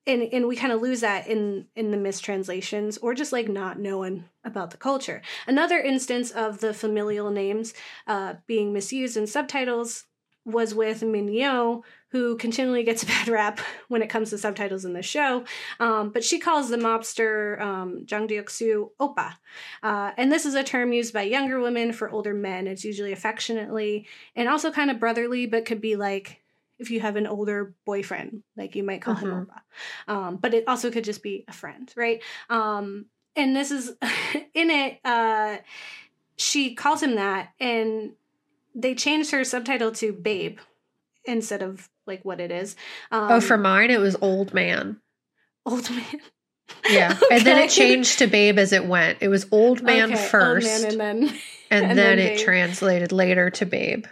and and we kind of lose that in in the mistranslations or just like not knowing about the culture. Another instance of the familial names uh, being misused in subtitles was with Minyo, who continually gets a bad rap when it comes to subtitles in the show. Um, but she calls the mobster um, Jang Deok-soo Oppa. Uh, and this is a term used by younger women for older men. It's usually affectionately and also kind of brotherly, but could be like if you have an older boyfriend, like you might call him Mhm. Oppa. Um, but it also could just be a friend, right? Um, and this is in it, uh, she calls him that, and they changed her subtitle to Babe instead of like what it is. Um, oh, for mine, it was old man. old man. Yeah. And then it changed to babe as it went. It was old man Okay, old first. man and then and, and then, then it translated later to babe.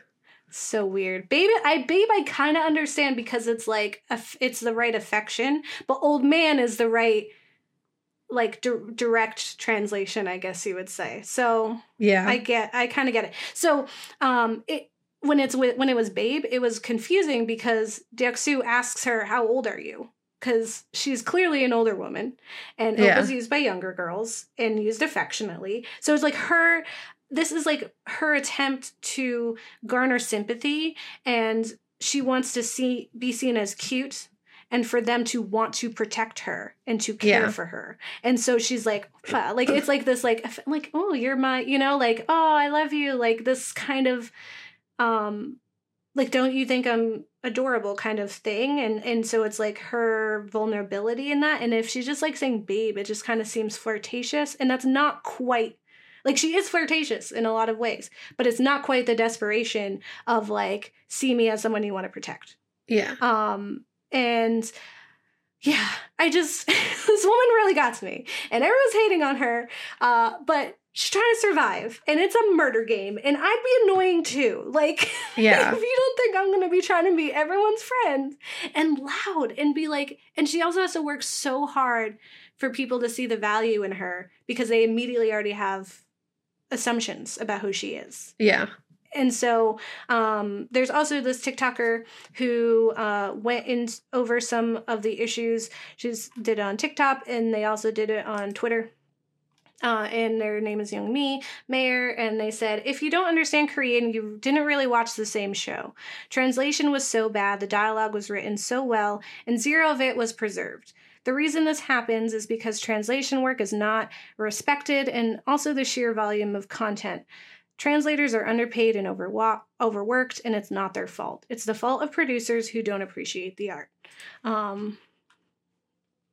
so weird. Babe, I babe I kind of understand because it's like it's the right affection, but old man is the right like di- direct translation, I guess you would say. So Yeah. I get I kind of get it. So um it when it's when it was Babe, it was confusing because Deoksu asks her, "How old are you?" Because she's clearly an older woman, and Yeah. Oppa was used by younger girls and used affectionately. So it's like her. This is like her attempt to garner sympathy, and she wants to see be seen as cute. And for them to want to protect her and to care Yeah. for her, and so she's like, like it's like this, like, like, oh, you're my, you know, like, oh, I love you, like this kind of, um, like, don't you think I'm adorable kind of thing, and and so it's like her vulnerability in that, and if she's just like saying babe, it just kind of seems flirtatious, and that's not quite. Like she is flirtatious in a lot of ways, but it's not quite the desperation of like see me as someone you want to protect. yeah. Um, and yeah, I just this woman really got to me, and everyone's hating on her. Uh, but she's trying to survive, and it's a murder game, and I'd be annoying too. Like, Yeah. if you don't think I'm gonna be trying to be everyone's friend and loud and be like, and she also has to work so hard for people to see the value in her because they immediately already have assumptions about who she is Yeah. and so um, there's also this TikToker who uh, went in over some of the issues. She's did it on TikTok, and they also did it on Twitter. Uh, and their name is Young Mi Mayor, and they said, if you don't understand Korean, you didn't really watch the same show. Translation was so bad, the dialogue was written so well, and zero of it was preserved. The reason this happens is because translation work is not respected, and also the sheer volume of content. Translators are underpaid and overwa- overworked, and it's not their fault. It's the fault of producers who don't appreciate the art. Um,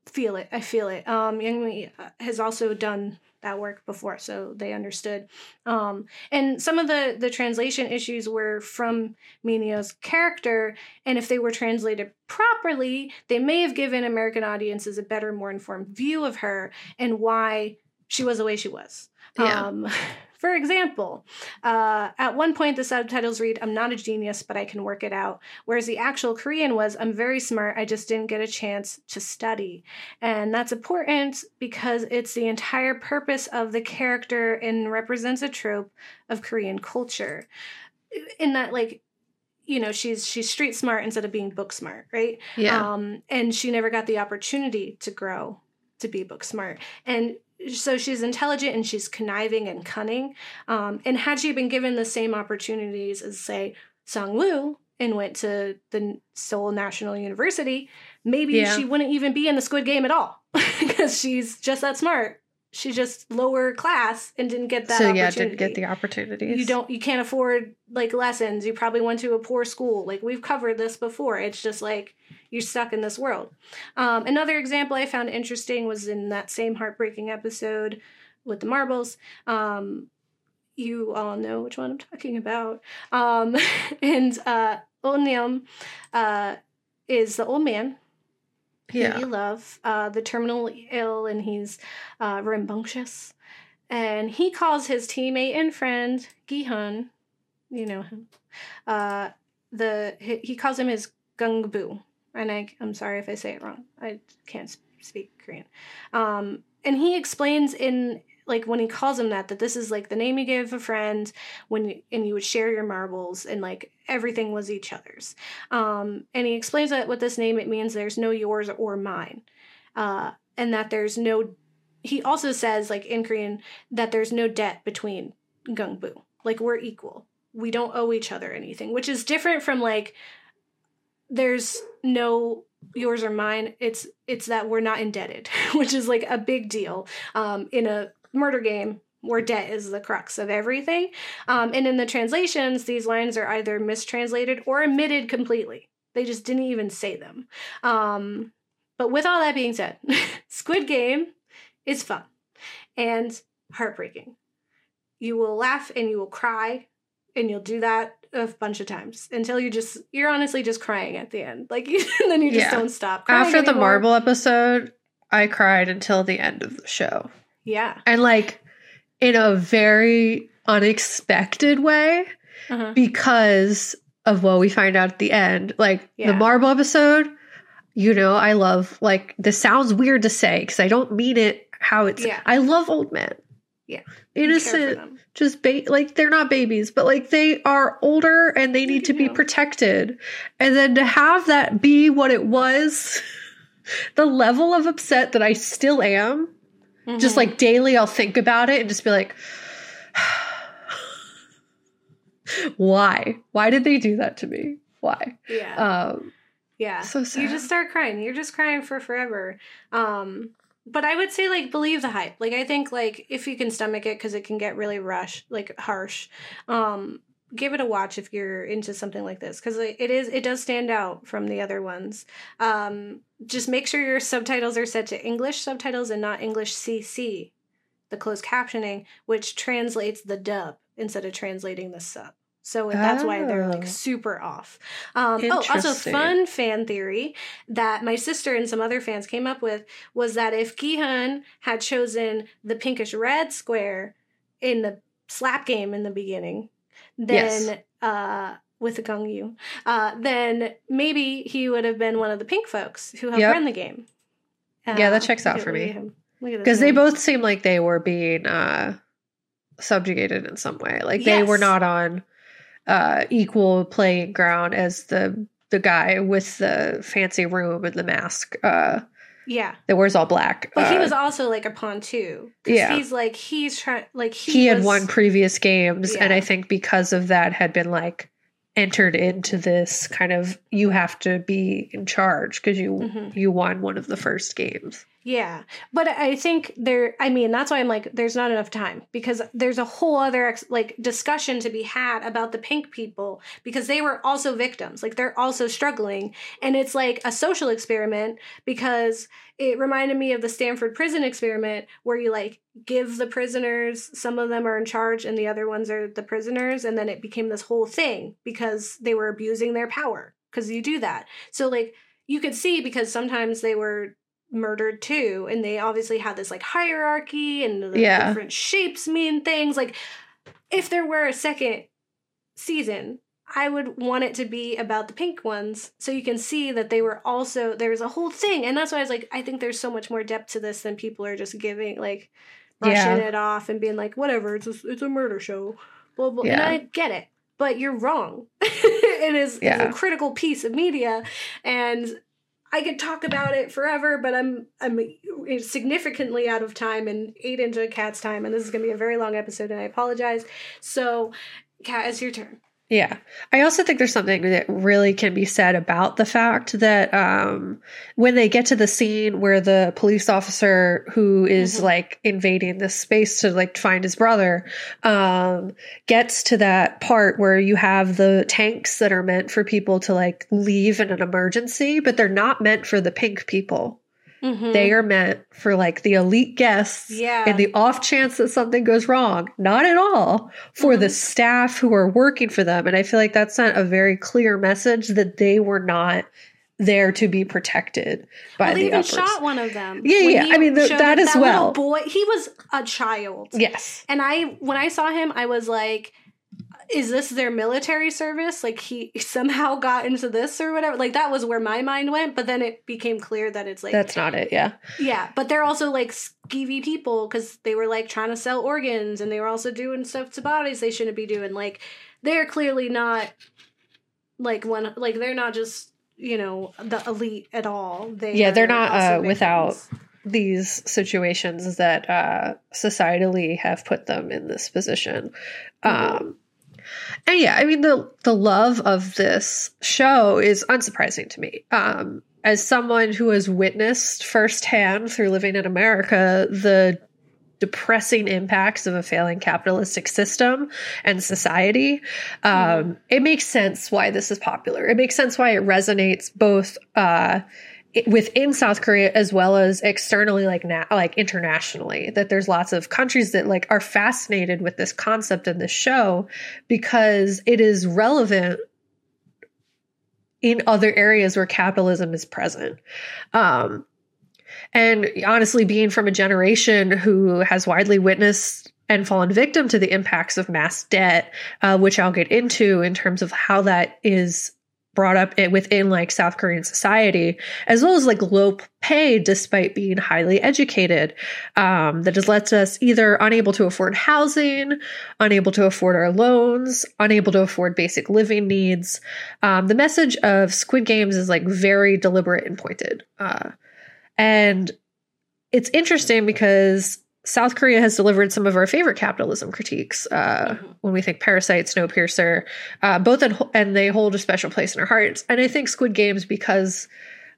feel it. I feel it. Um, Youngmi uh, has also done that work before, so they understood. Um, and some of the the translation issues were from Minio's character, and if they were translated properly, they may have given American audiences a better, more informed view of her and why she was the way she was. Yeah. Um, for example, uh, at one point the subtitles read, I'm not a genius, but I can work it out. Whereas the actual Korean was, I'm very smart, I just didn't get a chance to study. And that's important because it's the entire purpose of the character and represents a trope of Korean culture. In that, like, you know, she's she's street smart instead of being book smart, right? Yeah. Um, and she never got the opportunity to grow to be book smart. And so she's intelligent and she's conniving and cunning. Um, and had she been given the same opportunities as, say, Song Woo and went to the Seoul National University, maybe Yeah. she wouldn't even be in the Squid Game at all because she's just that smart. She's just lower class and didn't get that so yeah, didn't get the opportunities. you don't you can't afford like lessons. You probably went to a poor school. Like we've covered this before. It's just like you're stuck in this world. Um, another example i found interesting was in that same heartbreaking episode with the marbles. Um, you all know which one i'm talking about. Um, and uh Onyum, uh is the old man Yeah. you love, uh, the terminally ill, and he's uh, rambunctious. And he calls his teammate and friend Gi-hun, you know him. Uh, the he, he calls him his gganbu, and I, I'm sorry if I say it wrong. I can't speak Korean. Um, and he explains in like when he calls him that that this is like the name you give a friend when you, and you would share your marbles and like everything was each other's. Um, and he explains that with this name it means there's no yours or mine. Uh, and that there's no he also says like in korean that there's no debt between gganbu like we're equal. We don't owe each other anything which is different from like there's no yours or mine. It's it's that we're not indebted which is like a big deal um, in a murder game where debt is the crux of everything um, and in the translations these lines are either mistranslated or omitted completely they just didn't even say them um, but with all that being said squid game is fun and heartbreaking you will laugh and you will cry and you'll do that a bunch of times until you just you're honestly just crying at the end. Like and then you just Yeah. don't stop. crying After the marble episode, I cried until the end of the show. Yeah. And like in a very unexpected way Uh-huh. because of what we find out at the end. Like Yeah. the marble episode, you know, I love like this sounds weird to say because I don't mean it how it's Yeah. I love old men. Yeah. You care for Innocent just ba- like they're not babies, but like they are older and they need to be protected. And then to have that be what it was, the level of upset that I still am, just Mhm. like daily, I'll think about it and just be like, why? Why did they do that to me? Why? yeah. Um, Yeah. So You just start crying. You're just crying for forever. Um but I would say like believe the hype. Like I think like if you can stomach it cuz it can get really rush like harsh. Um give it a watch if you're into something like this cuz it is it does stand out from the other ones. Um just make sure your subtitles are set to English subtitles and not English CC, the closed captioning, which translates the dub instead of translating the sub. So that's why they're like Oh. super off. Um, oh, also fun fan theory that my sister and some other fans came up with was that if Gi-hun had chosen the pinkish red square in the slap game in the beginning, then Yes. uh, with the Gong Yoo, uh, then maybe he would have been one of the pink folks who helped Yep. run the game. Yeah, that Uh, checks out for me. look at him. Look at this because they both seem like they were being uh subjugated in some way like they were not on uh equal playing ground as the the guy with the fancy room and the mask uh yeah. that wears all black But he Uh, was also like a pawn too. Yeah. he's like he's trying like he, he had won previous games and i think because of that had been like entered into this kind of you have to be in charge because you Mhm. you won one of the first games Yeah. But I think there, I mean, that's why I'm like, there's not enough time because there's a whole other ex- like discussion to be had about the pink people because they were also victims. Like they're also struggling. And it's like a social experiment because it reminded me of the Stanford prison experiment where you like give the prisoners, some of them are in charge and the other ones are the prisoners. And then it became this whole thing because they were abusing their power because you do that. So, like, you could see because sometimes they were murdered too and they obviously had this like hierarchy and the Yeah. different shapes mean things like if there were a second season i would want it to be about the pink ones so you can see that they were also there's a whole thing and that's why i was like i think there's so much more depth to this than people are just giving like brushing Yeah. it off and being like whatever it's a, it's a murder show blah blah and Yeah. i get it but you're wrong it is Yeah. a critical piece of media and I could talk about it forever, but I'm I'm significantly out of time and ate into Cat's time, and this is gonna be a very long episode, and I apologize. So, Cat, it's your turn. Yeah. I also think there's something that really can be said about the fact that um, when they get to the scene where the police officer who is Mhm. like invading this space to like find his brother um, gets to that part where you have the tanks that are meant for people to like leave in an emergency, but they're not meant for the pink people. Mm-hmm. They are meant for like the elite guests Yeah. and the off chance that something goes wrong. Not at all for the Mhm. staff who are working for them. And I feel like that sent a very clear message that they were not there to be protected by well, they the even uppers. shot one of them. Yeah, yeah. I mean, th- showed that as little well. Boy, he was a child. Yes. And I, when I saw him, I was like, is this their military service? Like he somehow got into this or whatever. Like that was where my mind went. But then it became clear that it's like That's not it. Yeah. Yeah, but they're also like skeevy people because they were like trying to sell organs and they were also doing stuff to bodies they shouldn't be doing. Like they're clearly not like one like they're not just you know the elite at all. They Yeah, they're not, uh, without- These situations that uh, societally have put them in this position. Mhm. Um, and yeah, I mean the the love of this show is unsurprising to me. Um, as someone who has witnessed firsthand through living in America the depressing impacts of a failing capitalistic system and society, um, it makes sense why this is popular. It makes sense why it resonates both uh, within South Korea as well as externally, like na- like internationally, that there's lots of countries that like are fascinated with this concept in this show because it is relevant in other areas where capitalism is present. Um, and honestly, being from a generation who has widely witnessed and fallen victim to the impacts of mass debt, uh, which I'll get into in terms of how that is brought up within like South Korean society, as well as like low pay despite being highly educated. Um, that has left us either unable to afford housing, unable to afford our loans, unable to afford basic living needs. Um, the message of Squid Games is like very deliberate and pointed. Uh, and it's interesting because South Korea has delivered some of our favorite capitalism critiques. Uh, Mhm. When we think Parasite, Snowpiercer, uh, both in, and they hold a special place in our hearts. And I think Squid Games, because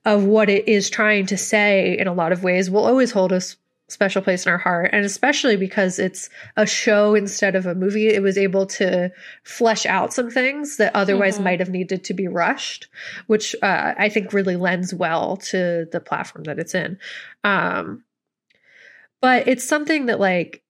of what it is trying to say in a lot of ways, will always hold a s- special place in our heart. And especially because it's a show instead of a movie, it was able to flesh out some things that otherwise Mhm. might have needed to be rushed, which uh, I think really lends well to the platform that it's in. Um, but it's something that like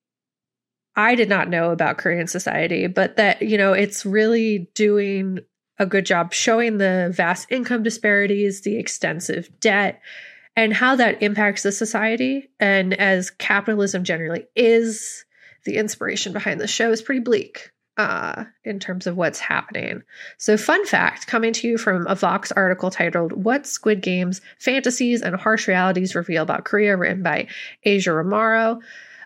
I did not know about Korean society, but that you know it's really doing a good job showing the vast income disparities, the extensive debt, and how that impacts the society. And as capitalism generally is, the inspiration behind the show is pretty bleak uh, in terms of what's happening. So, fun fact coming to you from a Vox article titled What Squid Games Fantasies and Harsh Realities Reveal About Korea, written by Aja Romano.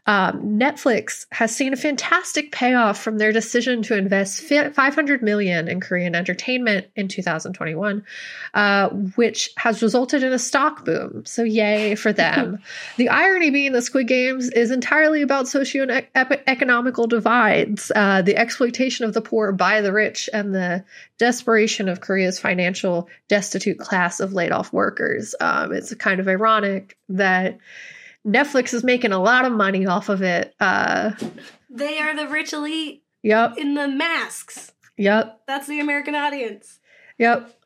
Um, Netflix has seen a fantastic payoff from their decision to invest 500 million in Korean entertainment in 2021, uh, which has resulted in a stock boom. So, yay for them. the irony being that Squid Games is entirely about socio-economical divides, uh, the exploitation of the poor by the rich, and the desperation of Korea's financial destitute class of laid off workers. Um, it's kind of ironic that Netflix is making a lot of money off of it. Uh, They are the rich elite yep, in the masks. yep, That's the American audience. yep.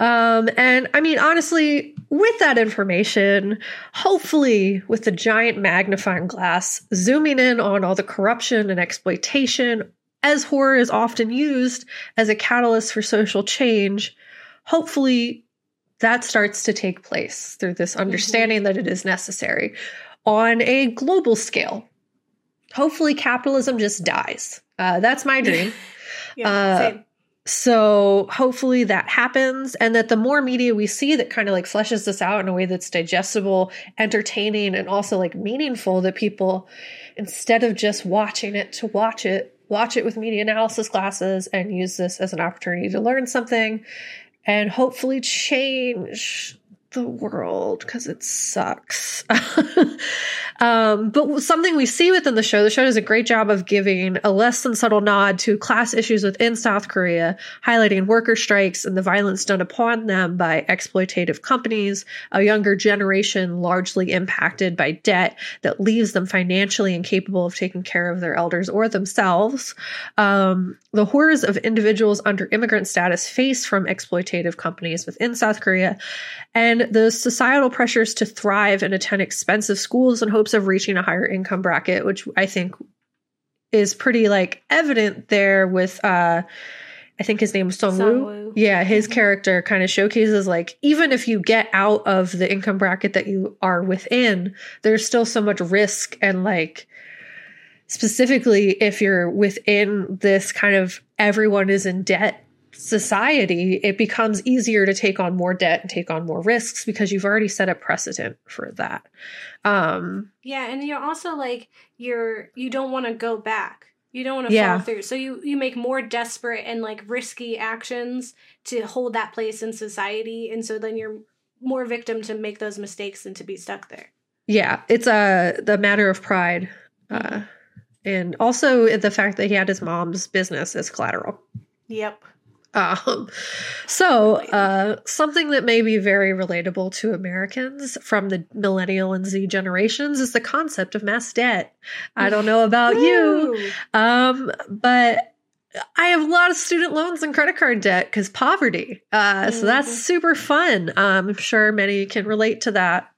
Um, and I mean, honestly, with that information, hopefully with the giant magnifying glass zooming in on all the corruption and exploitation, as horror is often used as a catalyst for social change, hopefully that starts to take place through this understanding that it is necessary on a global scale. Hopefully, capitalism just dies. Uh, that's my dream. Yeah, Uh, same. So hopefully that happens, and that the more media we see that kind of like fleshes this out in a way that's digestible, entertaining, and also like meaningful, that people, instead of just watching it to watch it, watch it with media analysis classes and use this as an opportunity to learn something and hopefully change the world because it sucks. um, but something we see within the show, the show does a great job of giving a less than subtle nod to class issues within South Korea, highlighting worker strikes and the violence done upon them by exploitative companies, a younger generation largely impacted by debt that leaves them financially incapable of taking care of their elders or themselves. Um, the horrors of individuals under immigrant status face from exploitative companies within South Korea, and the societal pressures to thrive and attend expensive schools in hopes of reaching a higher income bracket, which I think is pretty like evident there with uh I think his name is Song Woo. Yeah, his Mhm. character kind of showcases like even if you get out of the income bracket that you are within, there's still so much risk and like specifically if you're within this kind of everyone is in debt society, it becomes easier to take on more debt and take on more risks because you've already set a precedent for that. Um, Yeah, and you're also like you're you don't want to go back. You don't want to Yeah. fall through. So you you make more desperate and like risky actions to hold that place in society, and so then you're more victim to make those mistakes than to be stuck there. yeah, it's a the matter of pride, uh, and also the fact that he had his mom's business as collateral. Yep. Um, so, uh, something that may be very relatable to Americans from the millennial and Z generations is the concept of mass debt. I don't know about you, um, but I have a lot of student loans and credit card debt because poverty. Uh, So that's super fun. Um, I'm sure many can relate to that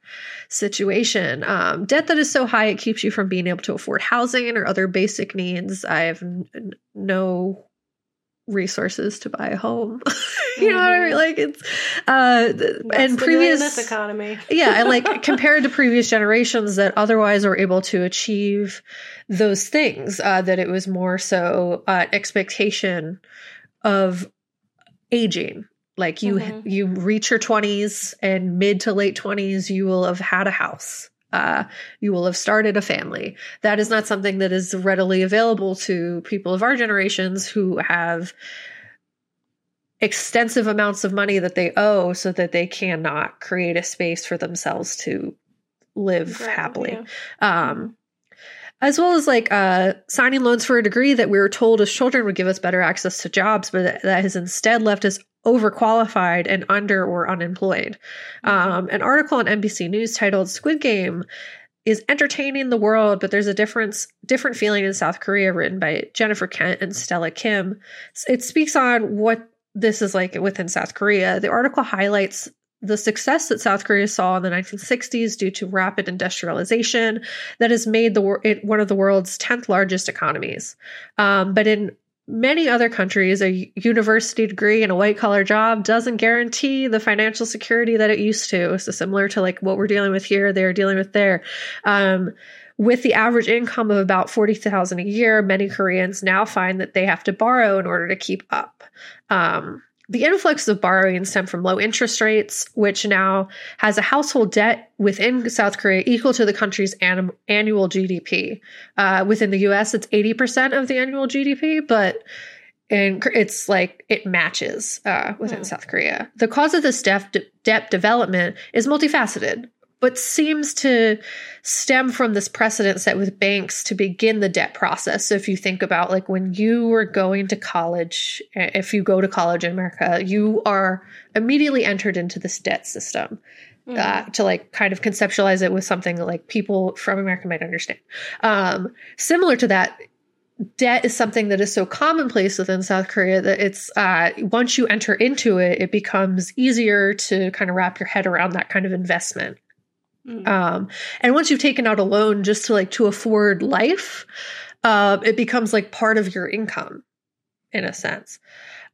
situation. Um, debt that is so high it keeps you from being able to afford housing or other basic needs. I have n- n- no resources to buy a home. you know what I mean? Like it's uh That's and previous millionth economy. yeah, and like compared to previous generations that otherwise were able to achieve those things, uh, that it was more so uh, expectation of aging. Like you, Mhm. you reach your twenties and mid to late twenties, you will have had a house. Uh, you will have started a family. That is not something that is readily available to people of our generations who have extensive amounts of money that they owe so that they cannot create a space for themselves to live Right, happily. yeah. Um, as well as like uh, signing loans for a degree that we were told as children would give us better access to jobs, but that, that has instead left us overqualified and under or unemployed. Um, an article on NBC News titled "Squid Game." Is entertaining the world, but there's a difference, different feeling in South Korea, written by Jennifer Kent and Stella Kim. It speaks on what this is like within South Korea. The article highlights the success that South Korea saw in the 1960s due to rapid industrialization that has made the it one of the world's 10th largest economies. Um, but in many other countries, a university degree and a white collar job doesn't guarantee the financial security that it used to. So similar to like what we're dealing with here, they're dealing with there. Um, with the average income of about 40,000 a year, many Koreans now find that they have to borrow in order to keep up. Um, the influx of borrowing stem from low interest rates, which now has a household debt within South Korea equal to the country's an- annual GDP. Uh, within the US, it's 80% of the annual GDP, but and it's like it matches uh, within Hmm. South Korea. The cause of this debt, debt development is multifaceted, but seems to stem from this precedent set with banks to begin the debt process. So if you think about like when you were going to college, eh, if you go to college in America, you are immediately entered into this debt system. Mm-hmm. Uh, to like kind of conceptualize it with something that like people from America might understand. Um, similar to that, debt is something that is so commonplace within South Korea that it's uh, once you enter into it, it becomes easier to kind of wrap your head around that kind of investment. Mm. Um, and once you've taken out a loan just to like to afford life, uh, it becomes like part of your income in a sense.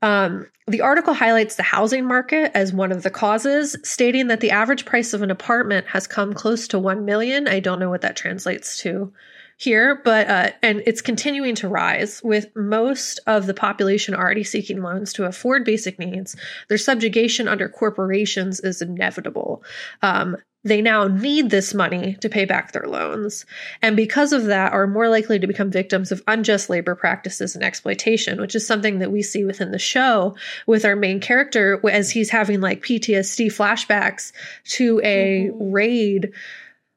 Um, the article highlights the housing market as one of the causes, stating that the average price of an apartment has come close to 1 million. I don't know what that translates to here, but uh, and it's continuing to rise with most of the population already seeking loans to afford basic needs. Their subjugation under corporations is inevitable. Um, they now need this money to pay back their loans, and because of that, are more likely to become victims of unjust labor practices and exploitation, which is something that we see within the show with our main character as he's having like PTSD flashbacks to a Mhm. raid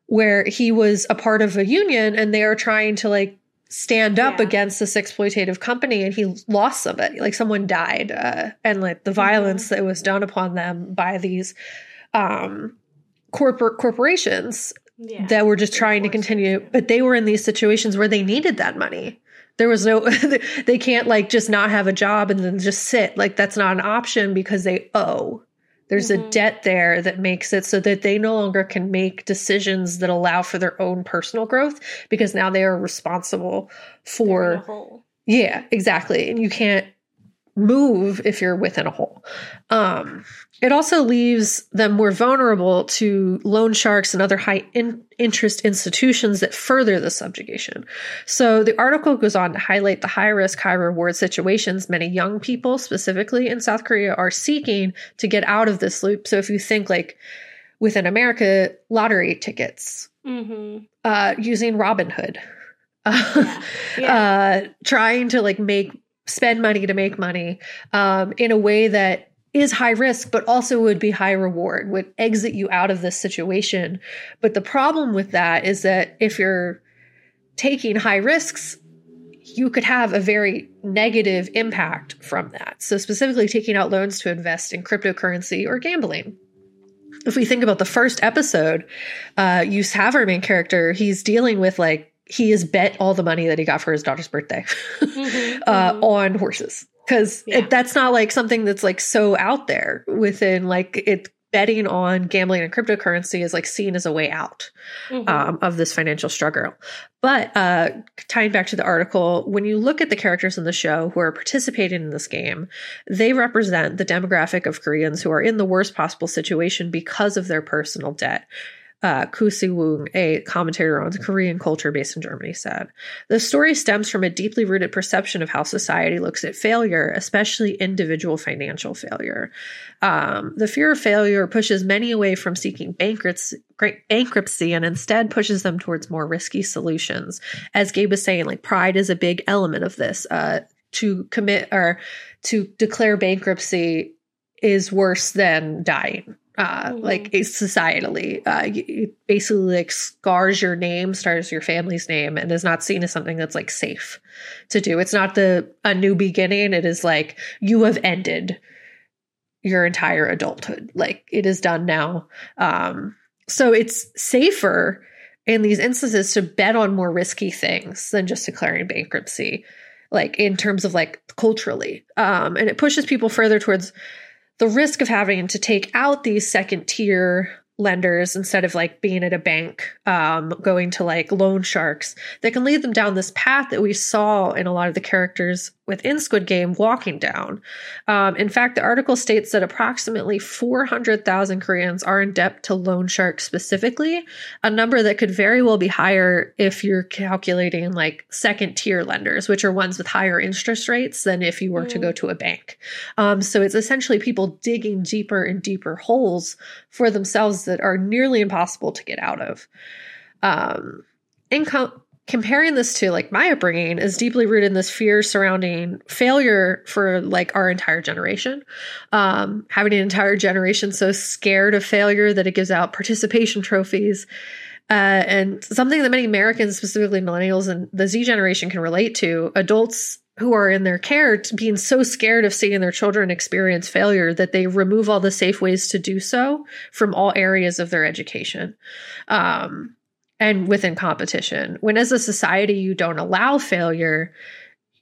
where he was a part of a union and they are trying to like stand up Yeah. against this exploitative company and he lost somebody like someone died uh, and like the violence that was done upon them by these um corporate corporations Yeah. that were just trying to continue but they were in these situations where they needed that money there was no they can't like just not have a job and then just sit like that's not an option because they owe there's a Mhm. debt there that makes it so that they no longer can make decisions that allow for their own personal growth because now they are responsible a for yeah, exactly. And you can't move if you're within a hole. Um, it also leaves them more vulnerable to loan sharks and other high in- interest institutions that further the subjugation. So the article goes on to highlight the high risk, high reward situations many young people, specifically in South Korea, are seeking to get out of this loop. So if you think like within America, lottery tickets, Mm-hmm. uh, using Robinhood. Yeah. Yeah. uh, trying to like make spend money to make money um, in a way that is high risk, but also would be high reward, would exit you out of this situation. But the problem with that is that if you're taking high risks, you could have a very negative impact from that. So, specifically, taking out loans to invest in cryptocurrency or gambling. If we think about the first episode, uh, you have our main character, he's dealing with like he has bet all the money that he got for his daughter's birthday mm-hmm, uh, mm-hmm. on horses because yeah. that's not like something that's like so out there within like it betting on gambling and cryptocurrency is like seen as a way out mm-hmm. um, of this financial struggle. But uh, tying back to the article, when you look at the characters in the show who are participating in this game, they represent the demographic of Koreans who are in the worst possible situation because of their personal debt uh, Koo Si-woong, a commentator on Korean culture based in Germany, said. The story stems from a deeply rooted perception of how society looks at failure, especially individual financial failure. Um, the fear of failure pushes many away from seeking bankruptcy and instead pushes them towards more risky solutions. As Gabe was saying, like pride is a big element of this. Uh, to commit or to declare bankruptcy is worse than dying uh, mm-hmm. like societally. Uh, it basically like scars your name, stars your family's name, and is not seen as something that's like safe to do. It's not the a new beginning. It is like you have ended your entire adulthood. Like it is done now. Um, so it's safer in these instances to bet on more risky things than just declaring bankruptcy like in terms of like culturally um and it pushes people further towards the risk of having to take out these second tier lenders instead of like being at a bank um, going to like loan sharks that can lead them down this path that we saw in a lot of the characters within Squid Game walking down. Um, in fact, the article states that approximately 400,000 Koreans are in debt to loan sharks specifically, a number that could very well be higher if you're calculating like second tier lenders, which are ones with higher interest rates than if you were mm. to go to a bank. Um, so it's essentially people digging deeper and deeper holes for themselves that are nearly impossible to get out of. Um, income comparing this to like my upbringing is deeply rooted in this fear surrounding failure for like our entire generation um, having an entire generation so scared of failure that it gives out participation trophies uh, and something that many americans specifically millennials and the z generation can relate to adults who are in their care being so scared of seeing their children experience failure that they remove all the safe ways to do so from all areas of their education um, and within competition. When as a society you don't allow failure,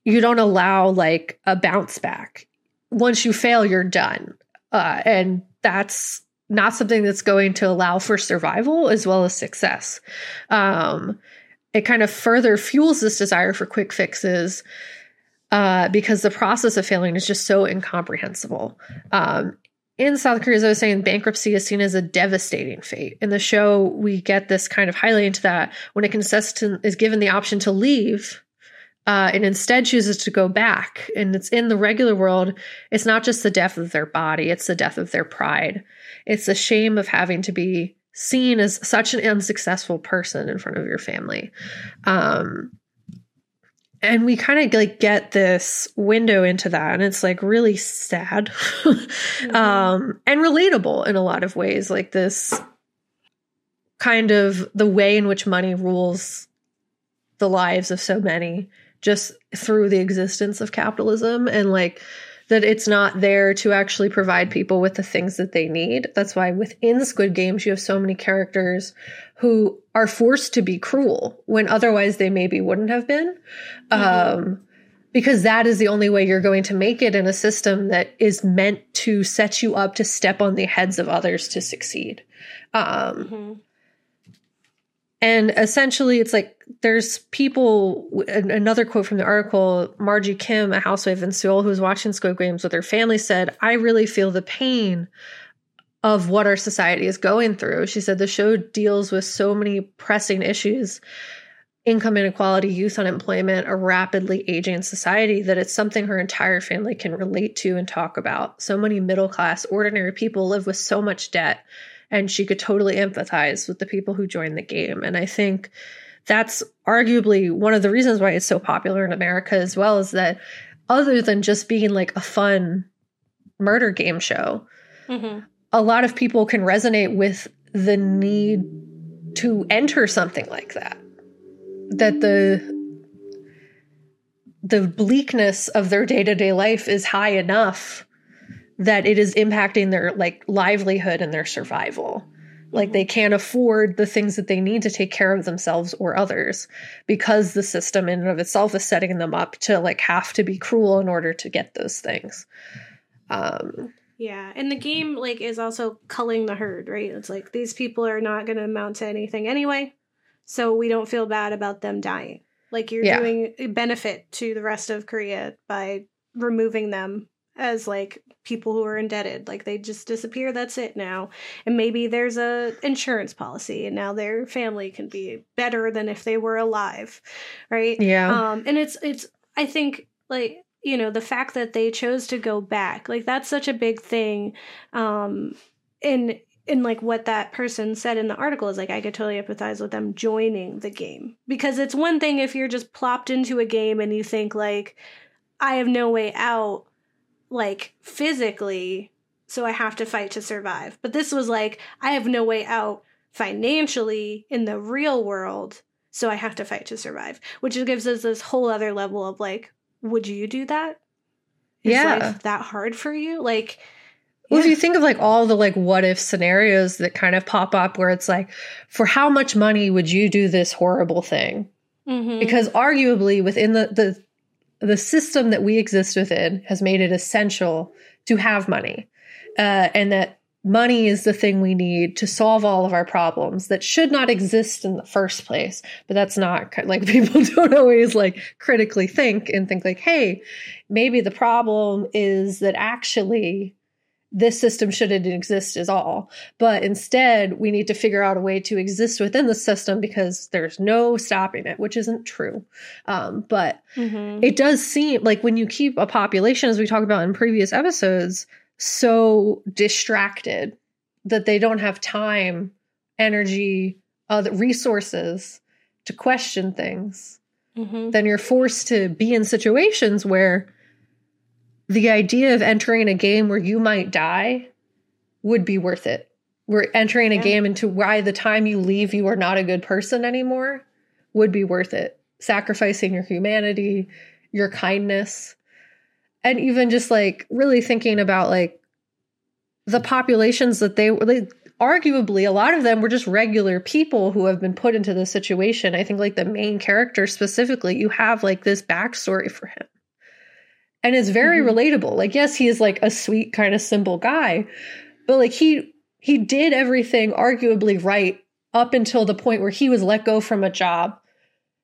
you don't allow like a bounce back. Once you fail, you're done. Uh, and that's not something that's going to allow for survival as well as success. Um, it kind of further fuels this desire for quick fixes uh, because the process of failing is just so incomprehensible. Um, in South Korea, as I was saying, bankruptcy is seen as a devastating fate. In the show, we get this kind of highlight into that when a contestant is given the option to leave uh, and instead chooses to go back. And it's in the regular world, it's not just the death of their body, it's the death of their pride. It's the shame of having to be seen as such an unsuccessful person in front of your family. Um, and we kind of like get this window into that and it's like really sad mm-hmm. um and relatable in a lot of ways like this kind of the way in which money rules the lives of so many just through the existence of capitalism and like that it's not there to actually provide people with the things that they need. That's why within Squid Games, you have so many characters who are forced to be cruel when otherwise they maybe wouldn't have been. Mm-hmm. Um, because that is the only way you're going to make it in a system that is meant to set you up to step on the heads of others to succeed. Um, mm-hmm. And essentially, it's like there's people. Another quote from the article Margie Kim, a housewife in Seoul who was watching Squid Games with her family, said, I really feel the pain of what our society is going through. She said the show deals with so many pressing issues income inequality, youth unemployment, a rapidly aging society that it's something her entire family can relate to and talk about. So many middle class, ordinary people live with so much debt and she could totally empathize with the people who joined the game. And I think that's arguably one of the reasons why it's so popular in America as well is that other than just being like a fun murder game show, mm-hmm. A lot of people can resonate with the need to enter something like that. That the the bleakness of their day-to-day life is high enough that it is impacting their like livelihood and their survival. Like they can't afford the things that they need to take care of themselves or others because the system in and of itself is setting them up to like have to be cruel in order to get those things. Um Yeah, and the game like is also culling the herd, right? It's like these people are not going to amount to anything anyway, so we don't feel bad about them dying. Like you're Yeah. doing a benefit to the rest of Korea by removing them as like people who are indebted. Like they just disappear. That's it now. And maybe there's a insurance policy, and now their family can be better than if they were alive, right? yeah. um and it's it's i think like you know the fact that they chose to go back like that's such a big thing um in in like what that person said in the article is like i could totally empathize with them joining the game. Because it's one thing if you're just plopped into a game and you think like i have no way out like physically so i have to fight to survive. But this was like i have no way out financially in the real world so I have to fight to survive, which gives us this whole other level of like, would you do that? Is Yeah. life that hard for you? Like, Well, if you think of like all the like what if scenarios that kind of pop up where it's like, for how much money would you do this horrible thing? Mhm. Because arguably within the, the the system that we exist within has made it essential to have money. Uh, and that money is the thing we need to solve all of our problems that should not exist in the first place. But that's not like people don't always like critically think and think like, hey, maybe the problem is that actually this system shouldn't exist at all. But instead, we need to figure out a way to exist within the system because there's no stopping it, which isn't true. Um, but Mhm. it does seem like when you keep a population, as we talked about in previous episodes, so distracted that they don't have time, energy, other resources to question things, Mhm. then you're forced to be in situations where the idea of entering a game where you might die would be worth it. We're entering a Yeah. game into why the time you leave you are not a good person anymore would be worth it. Sacrificing your humanity, your kindness, and even just like really thinking about like the populations that they were they arguably a lot of them were just regular people who have been put into this situation. I think like the main character specifically, you have like this backstory for him. And it's very Mhm. relatable. Like, yes, he is like a sweet, kind of simple guy, but like he he did everything arguably right up until the point where he was let go from a job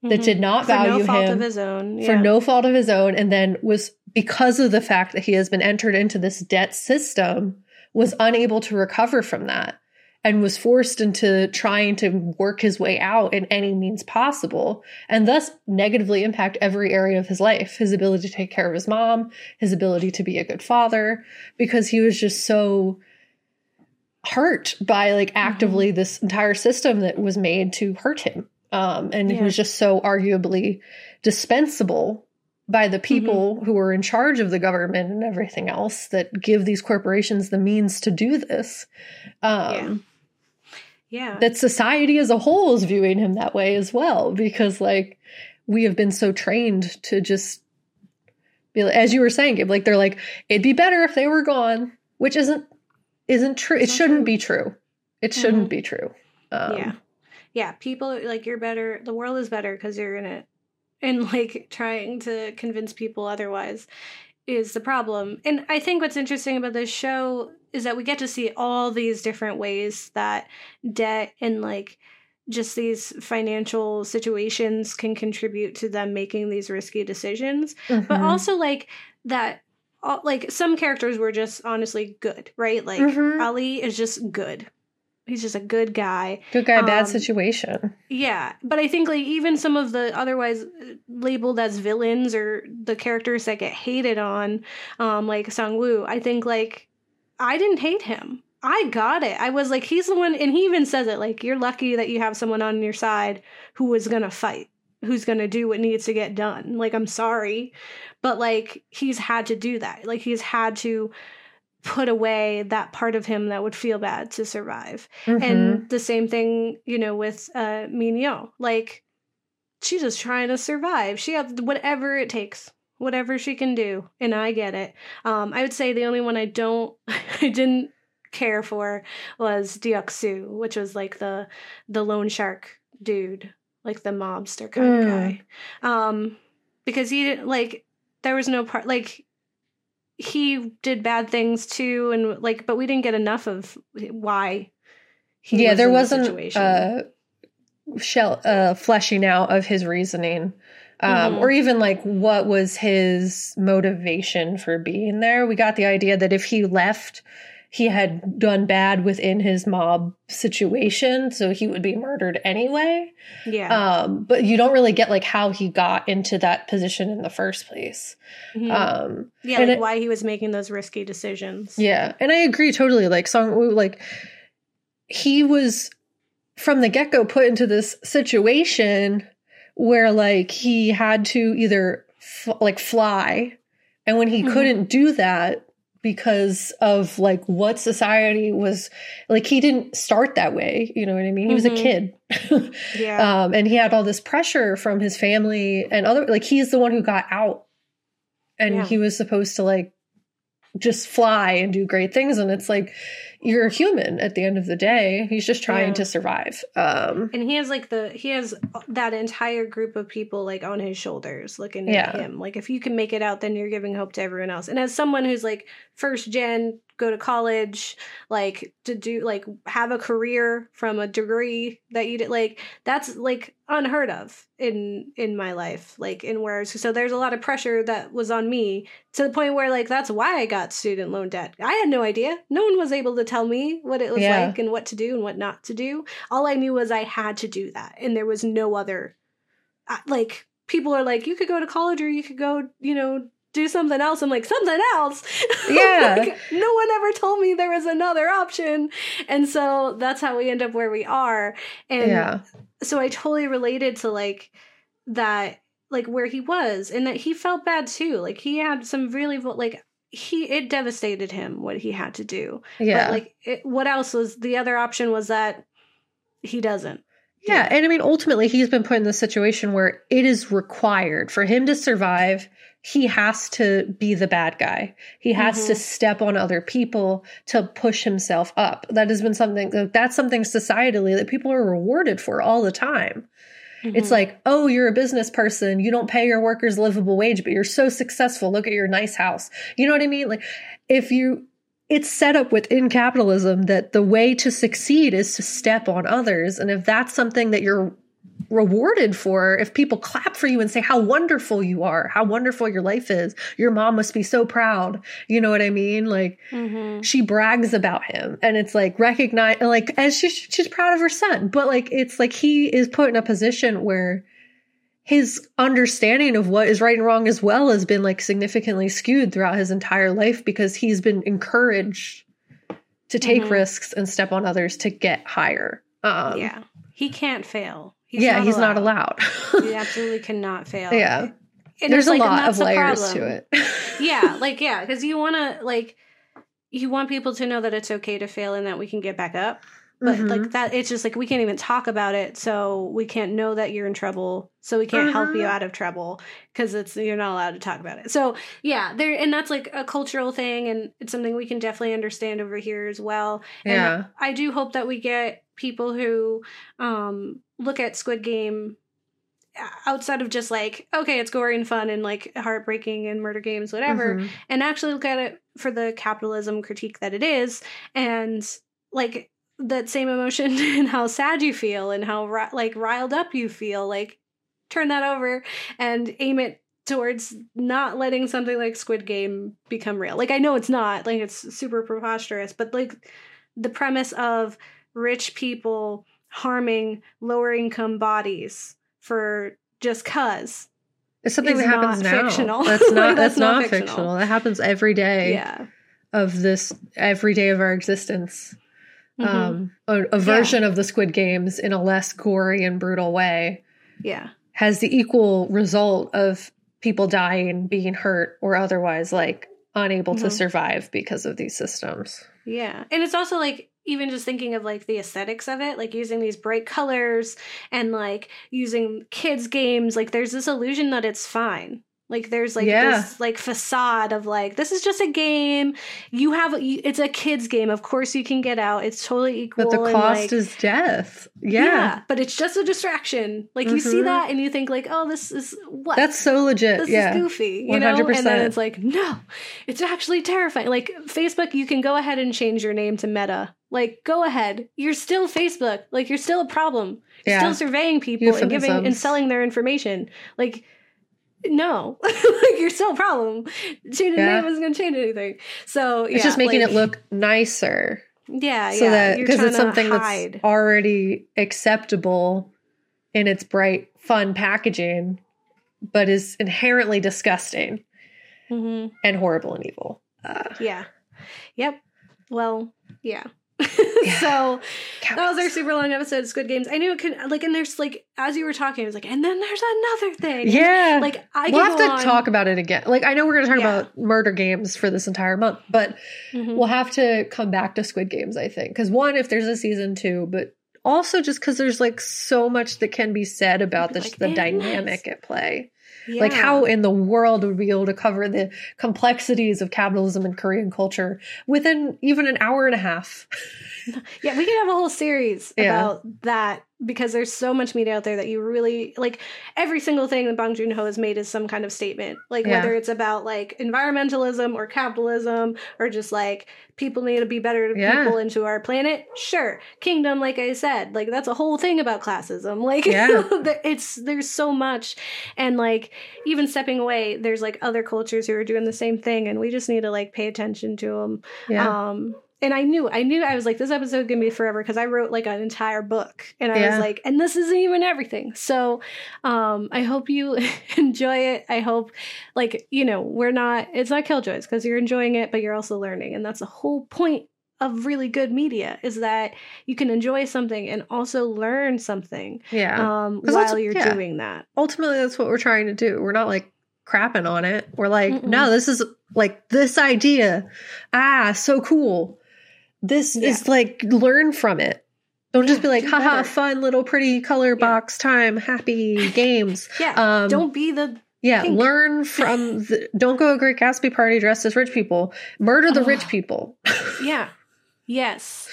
that Mhm. did not value. for no fault him of his own. for no fault of his own and then was because of the fact that he has been entered into this debt system was unable to recover from that and was forced into trying to work his way out in any means possible and thus negatively impact every area of his life his ability to take care of his mom his ability to be a good father because he was just so hurt by like actively this entire system that was made to hurt him. Um, and he was just so arguably dispensable by the people who are in charge of the government and everything else that give these corporations the means to do this. Um, yeah. That society as a whole is viewing him that way as well, because like we have been so trained to just be like, as you were saying, Gabe, like they're like, it'd be better if they were gone, which isn't isn't true. It shouldn't be true. It shouldn't Mhm. be true. Um, yeah. Yeah. People like you're better. The world is better because you're in it. And like trying to convince people otherwise is the problem. And I think what's interesting about this show is that we get to see all these different ways that debt and like just these financial situations can contribute to them making these risky decisions but mhm. also like that all, like some characters were just honestly good right like Mhm. ali is just good he's just a good guy. Good guy, bad um, situation. yeah but i think like even some of the otherwise uh, labeled as villains or the characters that get hated on um like Sang-woo i think like i didn't hate him. I got it. I was like he's the one and he even says it like you're lucky that you have someone on your side who was gonna fight who's gonna do what needs to get done. Like i'm sorry but like he's had to do that. Like he's had to put away that part of him that would feel bad to survive Mhm. and the same thing, you know, with uh Mi-nyeo. Like she's just trying to survive. She has whatever it takes, whatever she can do, and I get it. Um, I would say the only one I don't, I didn't care for was Deok-su, which was like the the loan shark dude, like the mobster kind Mm. of guy. Um, because he didn't like there was no part like he did bad things too, and like, but we didn't get enough of why. He yeah, was there wasn't uh, shell uh, fleshing out of his reasoning, um, Mhm. or even like what was his motivation for being there. We got the idea that if he left, he had done bad within his mob situation, so he would be murdered anyway. yeah, Um, but you don't really get like how he got into that position in the first place. Mhm. Um, yeah, and like it- why he was making those risky decisions. Yeah, and I agree totally. Like Song, like he was from the get go put into this situation where like he had to either f- like fly, and when he Mhm. couldn't do that because of like what society was like, he didn't start that way. You know what I mean? He was a Mhm. kid. Yeah, um, and he had all this pressure from his family and other like he's the one who got out and Yeah. he was supposed to like just fly and do great things and it's like you're a human at the end of the day he's just trying Yeah. to survive um and he has like the he has that entire group of people like on his shoulders looking Yeah. at him like if you can make it out then you're giving hope to everyone else and as someone who's like first gen go to college like to do like have a career from a degree that you did like that's like unheard of in in my life like in where so there's a lot of pressure that was on me to the point where like that's why i got student loan debt i had no idea no one was able to tell me what it was Yeah. like and what to do and what not to do all I knew was I had to do that, and there was no other. Uh, like people are like, you could go to college or you could go, you know, do something else. I'm like, something else. Yeah. Like, no one ever told me there was another option, and so that's how we end up where we are. And yeah so I totally related to like that, like where he was, and that he felt bad too. Like he had some really like he it devastated him what he had to do. yeah But like, it, what else was the other option? Was that he doesn't? Yeah, and I mean, ultimately, he's been put in this situation where it is required for him to survive. He has to be the bad guy. He has to Mhm. step on other people to push himself up. That has been something that's something societally that people are rewarded for all the time. It's Mhm. like, oh, you're a business person. You don't pay your workers livable wage, but you're so successful. Look at your nice house. You know what I mean? Like, if you, it's set up within capitalism that the way to succeed is to step on others. And if that's something that you're rewarded for, if people clap for you and say how wonderful you are, how wonderful your life is, your mom must be so proud. You know what I mean? Like, Mhm. she brags about him and it's like recognize like as she's she's proud of her son but like it's like he is put in a position where his understanding of what is right and wrong as well has been like significantly skewed throughout his entire life because he's been encouraged to take Mhm. risks and step on others to get higher um yeah, he can't fail. Yeah he's not allowed he absolutely cannot fail. yeah And there's a like- lot of layers to it yeah, like yeah, because you want to like you want people to know that it's okay to fail and that we can get back up. But Mhm. like that, it's just like we can't even talk about it, so we can't know that you're in trouble, so we can't help you Mhm. out of trouble because it's you're not allowed to talk about it. So yeah, there and that's like a cultural thing, and it's something we can definitely understand over here as well. And yeah I do hope that we get people who um, look at Squid Game uh, outside of just like okay, it's gory and fun and like heartbreaking and murder games, whatever Mhm. and actually look at it for the capitalism critique that it is and like that same emotion and how sad you feel and how like riled up you feel like turn that over and aim it towards not letting something like squid game become real like i know it's not like it's super preposterous but like the premise of rich people harming lower income bodies for just cuz it's something that happens now fictional. that's not Like, that's, that's not not fictional. fictional that happens every day yeah of this every day of our existence. Mhm. Um, a, a version of the Squid Games in a less gory and brutal way yeah has the equal result of people dying, being hurt, or otherwise like unable to Mhm. survive because of these systems. Yeah. And it's also like even just thinking of like the aesthetics of it, like using these bright colors and like using kids games, like there's this illusion that it's fine. Like there's like Yeah. this like facade of like this is just a game. You have it's a kids game. Of course you can get out. It's totally equal. But the cost like, is death. Yeah. but it's just a distraction. Like you see Mhm. that and you think like, oh, this is what That's so legit. this yeah. is goofy, you know? And then it's like, no, it's actually terrifying. Like Facebook, you can go ahead and change your name to Meta. Like, go ahead. You're still Facebook. Like, you're still a problem. You're Yeah. still surveying people and giving and selling their information. Like, no, like you're still a problem. Changing Yeah. name isn't going to change anything. So yeah, It's just making like- it look nicer. yeah, so yeah. that because it's something hide. that's already acceptable in its bright, fun packaging, but is inherently disgusting Mhm. and horrible and evil. Uh, Yeah. Yep. Well, yeah. Yeah. so that was our super long episode of Squid Games. I knew it could like, and there's like as you were talking, I was like, and then there's another thing. yeah, Like I we'll have to on- talk about it again. Like I know we're going to talk Yeah. about murder games for this entire month, but Mhm. we'll have to come back to Squid Games. I think because one, if there's a season two, but also just because there's like so much that can be said about this, Like, the dynamic at play. Like how in the world would we be able to cover the complexities of capitalism and Korean culture within even an hour and a half? Yeah, we could have a whole series Yeah. about that because there's so much media out there that you really like. Every single thing that Bong Joon Ho has made is some kind of statement, like Yeah. whether it's about like environmentalism or capitalism or just like people need to be better Yeah. people into our planet. Sure, Kingdom, like I said, like that's a whole thing about classism. Like, Yeah. it's there's so much, and like even stepping away, there's like other cultures who are doing the same thing, and we just need to like pay attention to them. Yeah. Um, and I knew, I knew, I was like, this episode gonna be forever because I wrote like an entire book, and I Yeah. was like, and this isn't even everything. So, um, I hope you enjoy it. I hope, like, you know, we're not, it's not killjoys because you're enjoying it, but you're also learning, and that's the whole point of really good media is that you can enjoy something and also learn something yeah. um, while you're yeah. doing that. Ultimately, that's what we're trying to do. We're not like crapping on it. We're like, Mm-mm. no, this is like this idea. Ah, so cool. This Yeah. is like learn from it. Don't just Yeah, be like, haha, better." fun little pretty color box time, happy games. Yeah, Um, don't be the Yeah, Pink. learn from the don't go to a Great Gatsby party dressed as rich people. Murder the rich people. yeah, yes,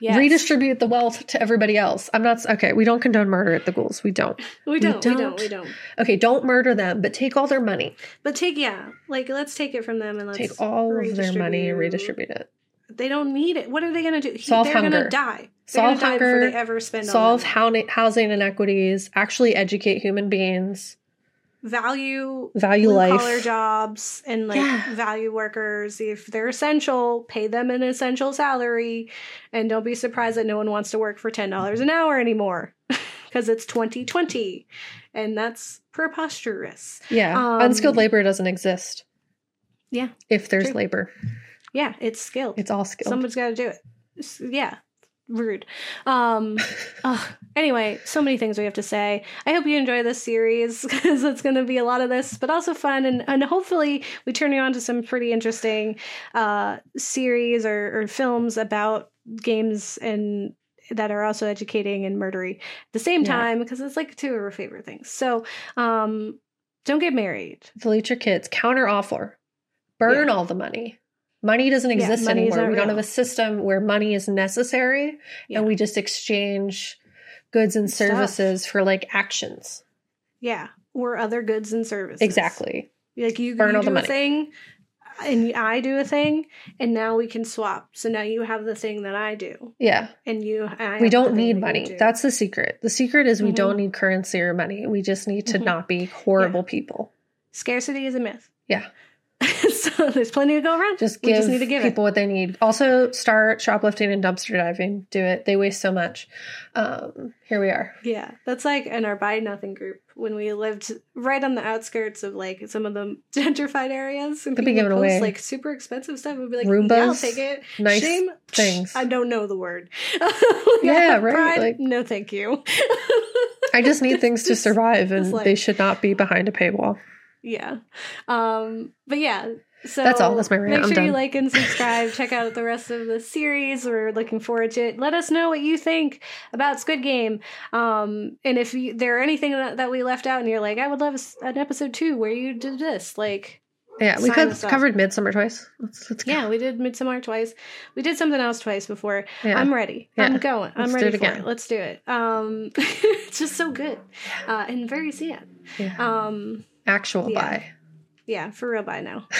yes. Redistribute the wealth to everybody else. I'm not okay. We don't condone murder at the ghouls. We don't. We don't, we don't, don't. we don't. Okay, don't murder them, but take all their money. But take yeah, like let's take it from them and let's Take all of their money and redistribute it. They don't need it. What are they going to do? Solve They're going to die. They're Solve die hunger. they ever spend Solve housing inequities. Actually educate human beings. value Value life. collar jobs and like Yeah. value workers. If they're essential, pay them an essential salary, and don't be surprised that no one wants to work for ten dollars an hour anymore because it's 2020, and that's preposterous. Yeah, Um, unskilled labor doesn't exist. Yeah. if there's True. labor, Yeah, it's skilled. it's all skilled. Someone's got to do it. Yeah, rude. Um. ugh. Anyway, so many things we have to say. I hope you enjoy this series because it's going to be a lot of this, but also fun, and and hopefully we turn you on to some pretty interesting uh series or, or films about games and that are also educating and murdery at the same time because it's like two of our favorite things. So, um, don't get married. delete your kids. Counter offer. Burn Yeah. all the money. Money doesn't Yeah, exist money anymore. We don't have a system where money is necessary Yeah. and we just exchange goods and Stuff. services for like actions. Yeah, or other goods and services. Exactly. Like you, Burn you do a thing, and I do a thing, and now we can swap. So now you have the thing that I do, Yeah. and you. I we don't need money. do. That's the secret. The secret is we Mhm. don't need currency or money. We just need to Mhm. not be horrible people. scarcity is a myth. Yeah. so there's plenty to go around. Just we give just need to give people what they need. Also, start shoplifting and dumpster diving. Do it. They waste so much. Um, here we are. Yeah, that's like in our buy nothing group when we lived right on the outskirts of like some of the gentrified areas, and They'd be people giving would post away like super expensive stuff. We'd be like, yeah, I'll take it. nice Shame things. I don't know the word. Yeah, right, Pride? like- no, thank you. I just need things to survive, and like- they should not be behind a paywall. Yeah. Um, but yeah. So That's all. That's my rant. Make I'm sure you done. like and subscribe. Check out the rest of the series. We're looking forward to it. Let us know what you think about Squid Game. Um, and if you, there are anything that, that we left out and you're like, I would love a an episode two where you did this. Like, Yeah, we could covered Midsummer twice. Let's, let's go. yeah, we did Midsummer twice. We did something else twice before. Yeah. I'm ready. Yeah. I'm going. I'm Let's ready it for again. it. Let's do it. Um, it's just so good uh, and very sad. Yeah. Um, Actual yeah. buy. yeah, for real. Bye now.